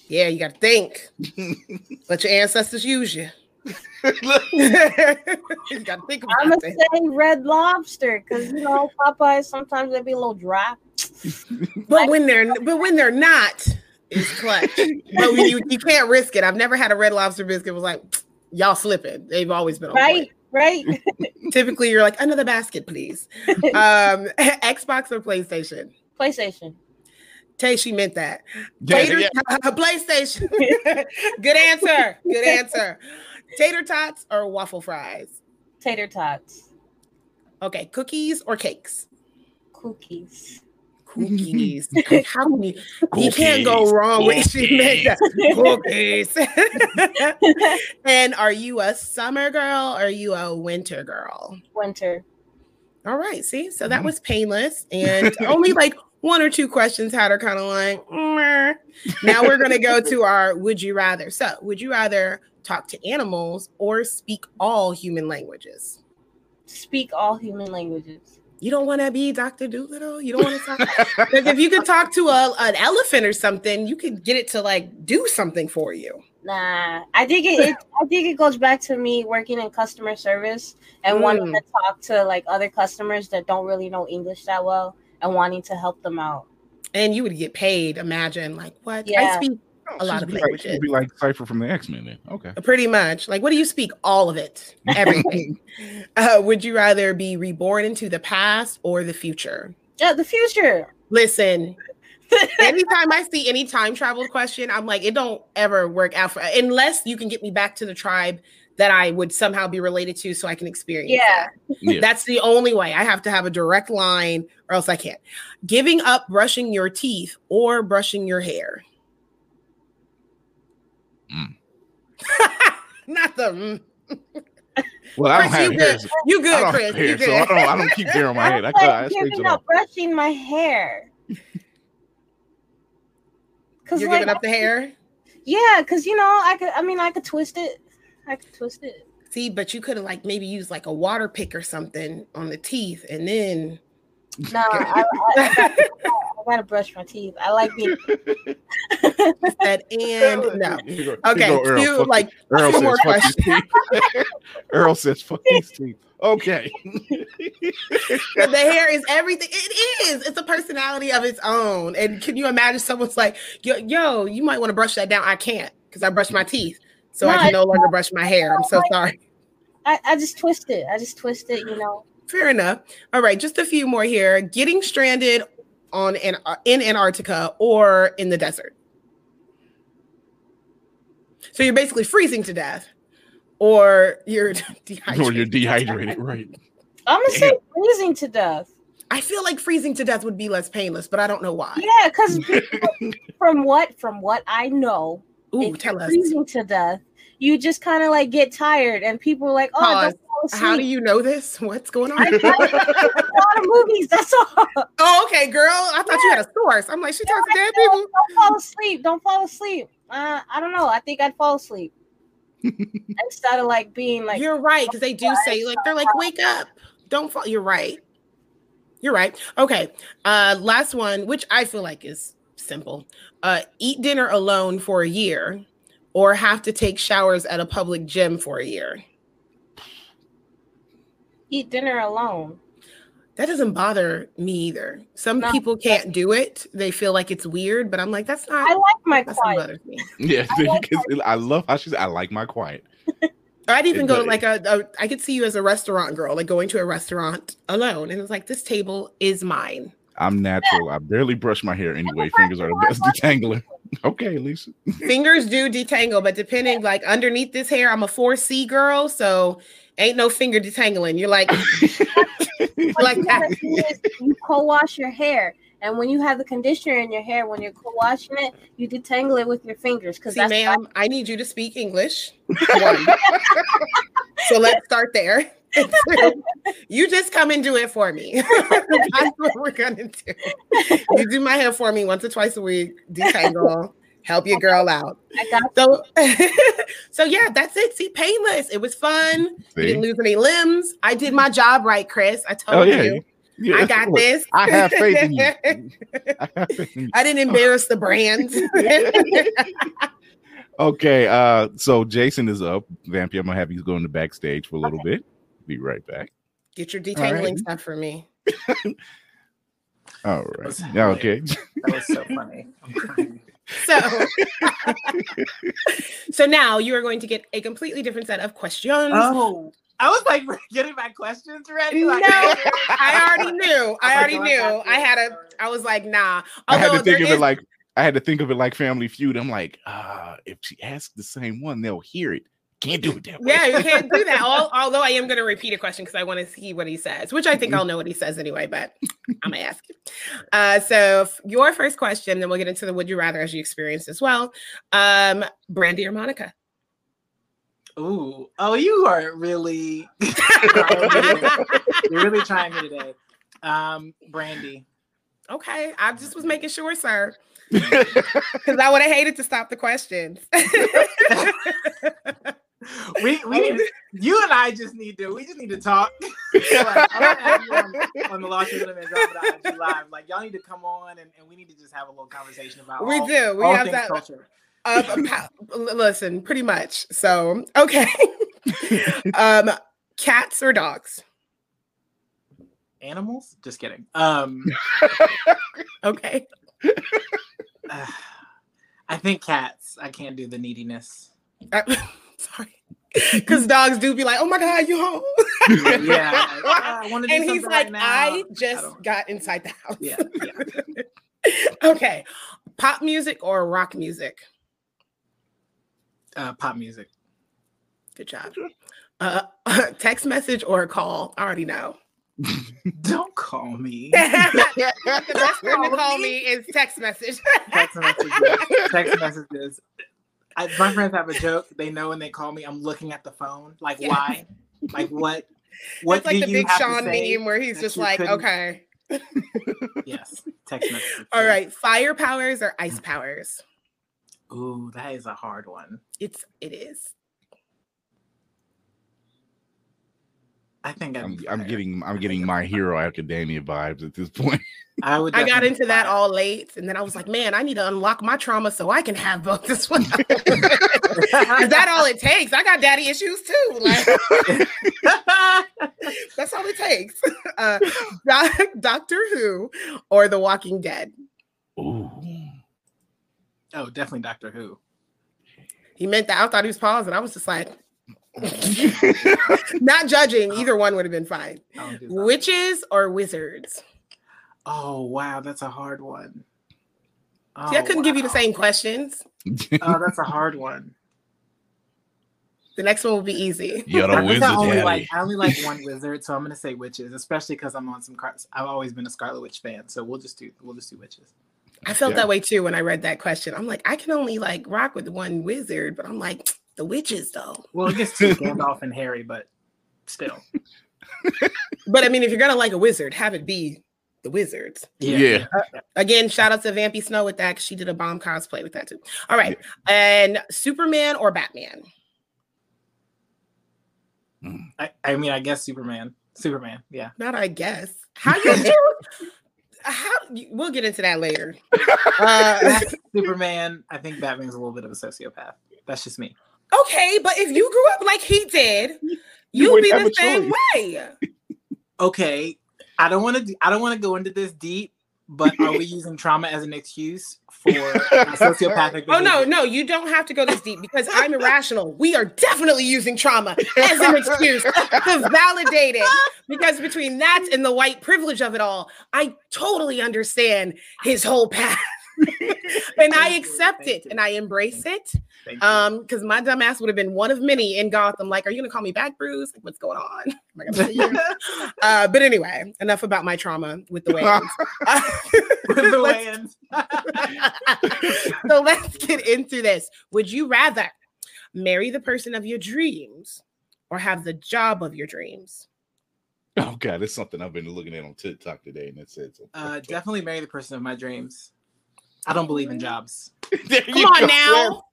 Yeah, you got to think. Let your ancestors use you. you gotta think about I'm gonna say red lobster because you know Popeyes sometimes they be a little dry. but when they're but when they're not, it's clutch. but you you can't risk it. I've never had a red lobster biscuit It was like y'all slipping. They've always been right. Right. Typically, you're like another basket, please. Um, Xbox or PlayStation? PlayStation. Tay, she meant that. Tater, yeah. PlayStation. Good answer. Good answer. Tater tots or waffle fries? Tater tots. Okay, cookies or cakes? Cookies. Cookies. How can you? You can't go wrong with she made cookies. and are you a summer girl or are you a winter girl? Winter. All right. See, so that Mhm. was painless, and only like one or two questions had her kind of like. "Meh." Now we're gonna go to our would you rather. So, would you rather talk to animals or speak all human languages? Speak all human languages. You don't want to be Dr. Doolittle. You don't want to talk. If you could talk to a, an elephant or something, you could get it to like do something for you. Nah, I think it, it. I think it goes back to me working in customer service and wanting Mm. to talk to like other customers that don't really know English that well and wanting to help them out. And you would get paid. Imagine like what I Yeah. Speak a lot of She'd be like, languages. be like Cypher from the X Men. Then okay. Pretty much. Like, what do you speak? All of it. Everything. uh, would you rather be reborn into the past or the future? Yeah, the future. Listen, anytime I see any time travel question, I'm like, it don't ever work out for unless you can get me back to the tribe that I would somehow be related to so I can experience. Yeah. that. Yeah. That's the only way. I have to have a direct line or else I can't. Giving up brushing your teeth or brushing your hair. Mm. Not the mm. Well, I don't Chris, have you hair. good. You I good, don't Chris. have hair, You so I don't. I don't keep hair on my head. I, I'm cut. like I giving it off. up brushing my hair. Cause You're like, giving up the hair? yeah, cause you know I could. I mean, I could twist it. I could twist it. See, but you could have like maybe used like a water pick or something on the teeth and then No, I, I, I, gotta, brush my teeth. I like being. said and no. Go- Okay, you go, Earl. few, like it. Earl few says, more "Fuck these teeth." Earl says, "Fuck these teeth." Okay. the hair is everything. It is. It's a personality of its own. And can you imagine someone's like, yo, yo, you might want to brush that down. I can't because I brush my teeth. So I can no longer brush my hair. I'm so sorry. I, I just twist it. I just twist it. You know. Fair enough. All right, just a few more here. Getting stranded on an in Antarctica or in the desert. So you're basically freezing to death, or you're dehydrated. or you're dehydrated, right? I'm gonna say freezing to death. I feel like freezing to death would be less painless, but I don't know why. Yeah, because from what from what I know, Ooh, tell you're us. freezing to death, you just kind of like get tired, and people are like, "Oh, Pause. don't fall asleep." How do you know this? What's going on? I watch a lot of movies. That's all. oh, okay, girl. I thought you had a source. I'm like, she talks to dead people. Don't fall asleep. Don't fall asleep. Uh, I don't know. I think I'd fall asleep instead of like being like. You're right, because they do say like they're like, wake up, don't fall. You're right. You're right. Okay. Uh, last one, which I feel like is simple. Uh, eat dinner alone for a year, or have to take showers at a public gym for a year. Eat dinner alone. That doesn't bother me either. Some No. people can't do it; they feel like it's weird. But I'm like, that's not. I like my that's quiet. me. Yeah, I like because I love how she's. I like my quiet. I'd even It go to like a, a. I could see you as a restaurant girl, like going to a restaurant alone, and it's like this table is mine. I'm natural. I barely brush my hair anyway. Fingers are the best detangler. Okay, Lisa. Fingers do detangle, but depending like underneath this hair, I'm a 4C girl, so ain't no finger detangling. You're like like you that. gotta do is you co-wash your hair, and when you have the conditioner in your hair, when you're co-washing it, you detangle it with your fingers because See, that's ma'am, I need you to speak English. So let's start there. You just come and do it for me. That's what we're gonna do. You do my hair for me once or twice a week, detangle, help your girl out. I got So, so yeah, that's it. See, painless. It was fun. You See? didn't lose any limbs. I did my job right, Chris. I told Oh yeah. you. Yeah, I got this. I have faith in you. I faith in you. I didn't embarrass the brand. Okay, uh, so Jason is up. Vampy, I'm gonna have you go in the backstage for a little bit. Be right back. Get your detangling right. stuff for me. All right. Was- Yeah, okay. That was so funny. I'm crying. So, so now you are going to get a completely different set of questions. Oh, I was like getting my questions ready. no, I already knew. I I already like, knew. I I had a. got this. I was like, nah. I had to think there of it like I had to think of it like Family Feud. I'm like, uh, if she asks the same one, they'll hear it Can't do it that way. Yeah, you can't do that. Al- although I am going to repeat a question because I want to see what he says, which I think I'll know what he says anyway, but I'm going to ask you. Uh, so, f- your first question, then we'll get into the would you rather as you experience as well. Um, Brandy or Monica? Ooh, oh, you are really, you're really trying me today. Um, Brandy. okay, I just was making sure, sir, because I would have hated to stop the questions. We we need, you and I just need to we just need to talk. like, on, on the Lost and Drop It IG live. Like y'all need to come on and, and we need to just have a little conversation about We all, do. We have that- culture. Uh, l- listen, pretty much. So, okay. um, cats or dogs? Animals? Just kidding. Um Okay. I think cats. I can't do the neediness. Uh, sorry. Because dogs do be like, oh my God, you home? Yeah. like, ah, I do and he's like, right now. I just don't- got inside the house. Yeah, yeah. okay. Pop music or rock music? Uh, pop music. Good job. Uh, text message or a call? I already know. Don't call me. the best time to call me is text message. text messages. text messages. I, my friends have a joke. They know when they call me, I'm looking at the phone. Like, Yeah. why? Like, what? What it's like the big Sean meme where he's just like, couldn't- okay. Yes, text messages. All right. Fire powers or ice mm. powers? Ooh, that is a hard one. It's it is. I think I'd I'm, I'm fire. getting I I'm think getting my hero academia vibes at this point. I would. I got into that all late, and then I was like, man, I need to unlock my trauma so I can have both this one. Is that all it takes? I got daddy issues too. Like that's all it takes. Uh, Doc- Doctor Who or The Walking Dead. Ooh. oh, definitely Doctor Who. He meant that. I thought he was pausing. I was just like, not judging. Either one would have been fine. Don't do that. Witches or wizards? Oh wow, that's a hard one. Oh, See, I oh, couldn't give you the same questions. Oh, that's a hard one. The next one will be easy. You're I wizard, I only like I only like one wizard, so I'm gonna say witches, especially because I'm on some. car- I've always been a Scarlet Witch fan, so we'll just do we'll just do witches. I felt Yeah. that way too when I read that question. I'm like, I can only like rock with one wizard, but I'm like, the witches though. Well, it gets to Gandalf and Harry, but still, But I mean, if you're gonna like a wizard, have it be the wizards. Yeah. Again, shout out to Vampy Snow with that because she did a bomb cosplay with that too. All right, and Superman or Batman? I, I mean, I guess Superman. Superman, yeah. Not, I guess. How you do? How we'll get into that later. Uh, Superman. I think Batman's a little bit of a sociopath. That's just me. Okay, but if you grew up like he did, you'll wouldn't be the same choice. way. Okay, I don't want to. I don't want to go into this deep, but are we using trauma as an excuse for sociopathic? Oh no, no, you don't have to go this deep because I'm irrational. We are definitely using trauma as an excuse to validate it. Because between that and the white privilege of it all, I totally understand his whole path. and I accept it and I embrace it. Thank you. Um, because my dumb ass would have been one of many in Gotham. Like, are you gonna call me back, Bruce? Like, what's going on? Am I gonna you? uh, but anyway, enough about my trauma with the Waynes. With the Let's- Waynes. so let's get into this. Would you rather marry the person of your dreams or have the job of your dreams? Oh god, that's something I've been looking at on TikTok today, and it said so. Uh, definitely marry the person of my dreams. I don't believe in jobs. Come on go. now.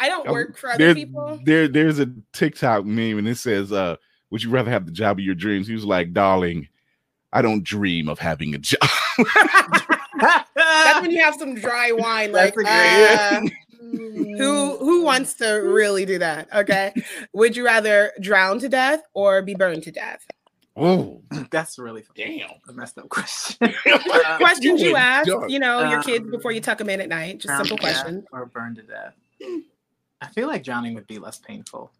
I don't Um, work for other There, people. there, there's a TikTok meme, and it says, uh, "Would you rather have the job of your dreams?" He was like, "Darling, I don't dream of having a job." That's when you have some dry wine. Like, uh, who who wants to really do that? Okay. Would you rather drown to death or be burned to death? oh, That's really damn! a messed up question. Uh, Questions you went ask, dark. you know, your kids Um, before you tuck them in at night. Just simple to death question. Or burned to death. I feel like drowning would be less painful.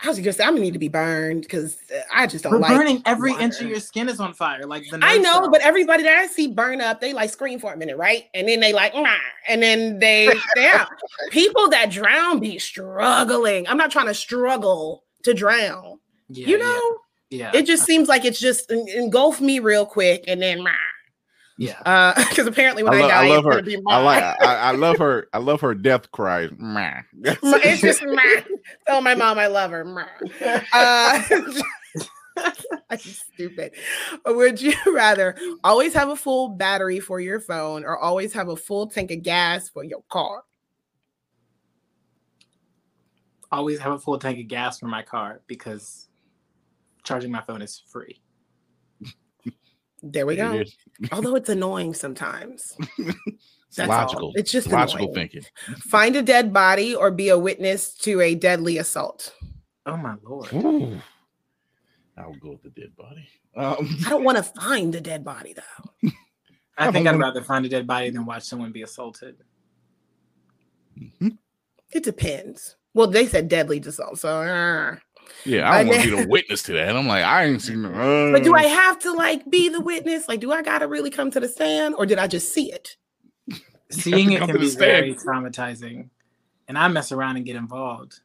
I was just I'm gonna need to be burned because I just don't But like burning every water. inch of your skin is on fire. Like the I know, cells. but everybody that I see burn up, they like scream for a minute, right? And then they like, "Nah," and then they yeah. People that drown be struggling. I'm not trying to struggle to drown. yeah, you know, yeah, it just seems like it's just engulf me real quick and then, yeah. uh, because apparently when I, I, lo- die, I love it's her. gonna be I like. I, I love her. I love her death cry. Meh. it's just tell my mom I love her. Uh, I'm stupid. Would you rather always have a full battery for your phone or always have a full tank of gas for your car? Always have a full tank of gas for my car because charging my phone is free. There we go. It is. Although it's annoying sometimes. It's That's all. logical. It's just logical annoying. thinking. Find a dead body or be a witness to a deadly assault. Oh my lord. Ooh. I'll go with the dead body. Um, I don't want to find a dead body though. I think I'm I'd rather find a dead body than watch someone be assaulted. mhm. It depends. Well, they said deadly assault, so. uh. Yeah, I don't I want to be the witness to that. I'm like, I ain't seen. no- But do I have to like be the witness? Like, do I gotta really come to the stand, or did I just see it? Seeing it can be stand. very traumatizing, and I mess around and get involved.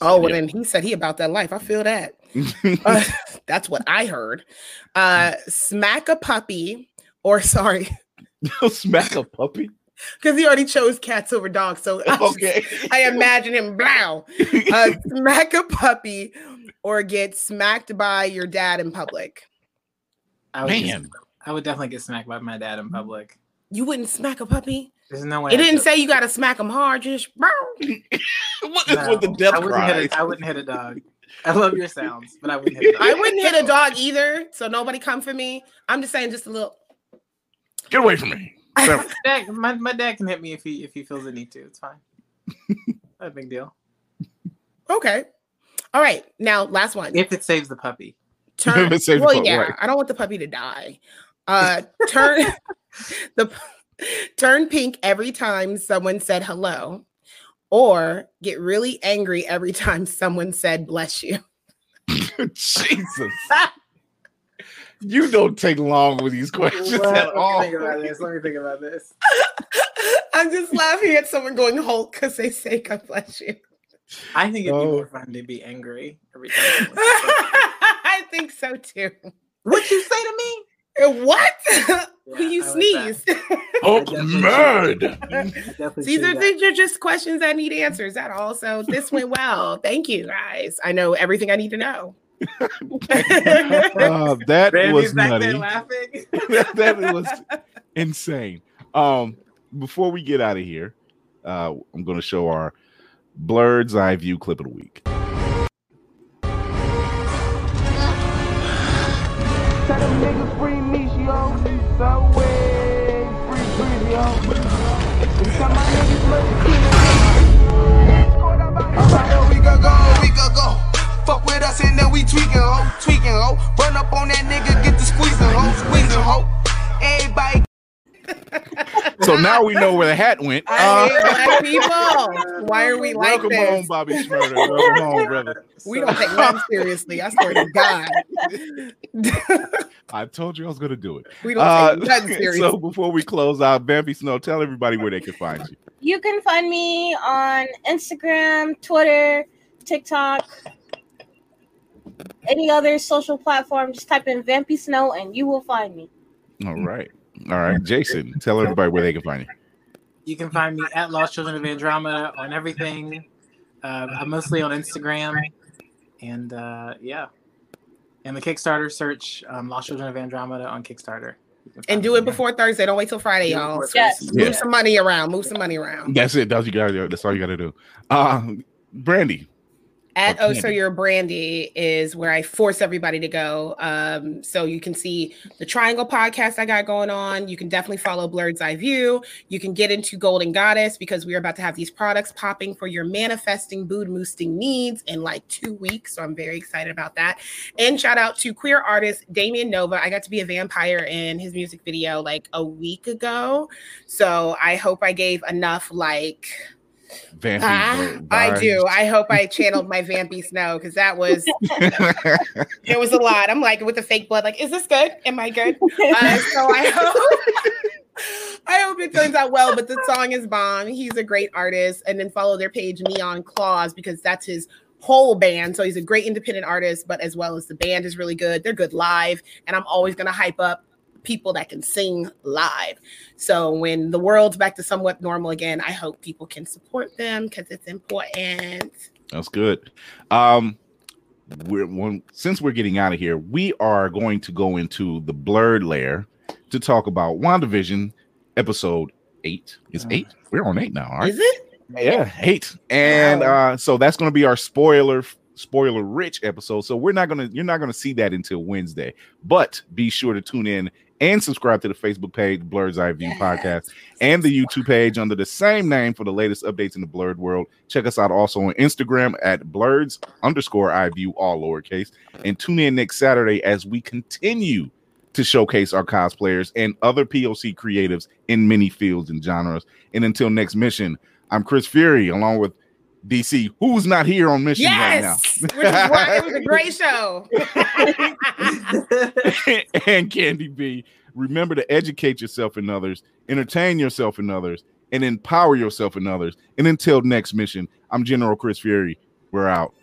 Oh, well, Yeah. then he said he about that life. I feel that. Uh, that's what I heard. Uh, smack a puppy, or sorry, smack a puppy? Because he already chose cats over dogs. So I, just- Okay. I imagine him blow. Uh, smack a puppy, or get smacked by your dad in public. I would, Man. Get, I would definitely get smacked by my dad in public. You wouldn't smack a puppy. There's no way. It I didn't could. say you got to smack him hard. Just what is No, with the death I wouldn't, cry? hit a, I wouldn't hit a dog. I love your sounds, but I wouldn't hit a dog. I wouldn't hit a dog either. So nobody come for me. I'm just saying, just a little. Get away from me. So, Dad, my, my dad can hit me if he if he feels the need to. It's fine. Not a big deal. Okay. All right. Now, last one. If it saves the puppy. turn If it saves well puppy, yeah right. i don't want the puppy to die uh turn the turn pink every time someone said hello or get really angry every time someone said bless you Jesus. You don't take long with these questions Well, at all. Let me think about this. Let me think about this. i'm just laughing at someone going hulk because they say god bless you I think it'd be Oh. more fun to be angry every time. someone says something. i think so too What'd you say to me? Uh, what Yeah, you I sneeze Oh, definitely- mad. I definitely These are that. these are just questions that need answers. That all. So this went well. Thank you guys. I know everything I need to know. Uh, that Randy's was back nutty. there laughing. that was insane. Um, before we get out of here, uh, I'm going to show our Blerd's Eye View clip of the week. Tell them niggas free me, yo. Subway, free free, yo. Tell my niggas look About a week ago, a week ago. Fuck with us and then we tweaking, ho, tweaking, ho. Run up on that nigga, get the squeezing, ho, squeezing, ho. Everybody So now we know where the hat went. I Uh, hate black people. Why are we like welcome this? home, Bobby Shmurda. Welcome home, brother. We don't take nothing seriously. I swear to God. I told you I was going to do it. we don't Uh, take nothing seriously. so before we close out, Vampy Snow, tell everybody where they can find you. You can find me on Instagram, Twitter, TikTok, any other social platform. Just type in Vampy Snow and you will find me. All right. All right. Jason, tell everybody where they can find you. You can find me at Lost Children of Andromeda on everything. Uh, I'm mostly on Instagram, and uh, yeah, and the Kickstarter search um, Lost Children of Andromeda on Kickstarter. And do me it there. before Thursday. Don't wait till Friday, y'all. Yes. Thursday. Yeah. Move some money around. Move some money around. That's it. That's, you gotta, that's all you got to do. Uh, Brandy. At Oh So Your Brandy is where I force everybody to go. Um, so you can see the Triangle podcast I got going on. You can definitely follow Blerd's Eye View. You can get into Golden Goddess because we're about to have these products popping for your manifesting, mood boosting needs in like two weeks. So I'm very excited about that. And shout out to queer artist Damien Nova. I got to be a vampire in his music video like a week ago. So I hope I gave enough like Vampy. Ah, I do. I hope I channeled my Vampy Snow because that was it was a lot. I'm like with the fake blood, like, is this good? Am I good? Uh, so I hope I hope it turns out well. But the song is bomb. He's a great artist. And then follow their page, Neon Claws, because that's his whole band. So he's a great independent artist, but as well as the band is really good. They're good live, and I'm always gonna hype up people that can sing live. So when the world's back to somewhat normal again, I hope people can support them because it's important. That's good. Um, we're one since we're getting out of here, we are going to go into the blerd layer to talk about WandaVision episode eight. Is eight? We're on eight now. All right. Is it? Yeah, eight. And uh, so that's going to be our spoiler spoiler rich episode. So we're not gonna you're not gonna see that until Wednesday. But be sure to tune in and subscribe to the Facebook page, Blerd's Eye View Podcast, and the YouTube page under the same name for the latest updates in the blerd world. Check us out also on Instagram at blerds underscore eye view, all lowercase. And tune in next Saturday as we continue to showcase our cosplayers and other POC creatives in many fields and genres. And until next mission, I'm Chris Fury along with DC, who's not here on mission right now. Yes, which is why it was a great show. and Candy B. Remember to educate yourself and others, entertain yourself and others, and empower yourself and others. And until next mission, I'm General Chris Fury. We're out.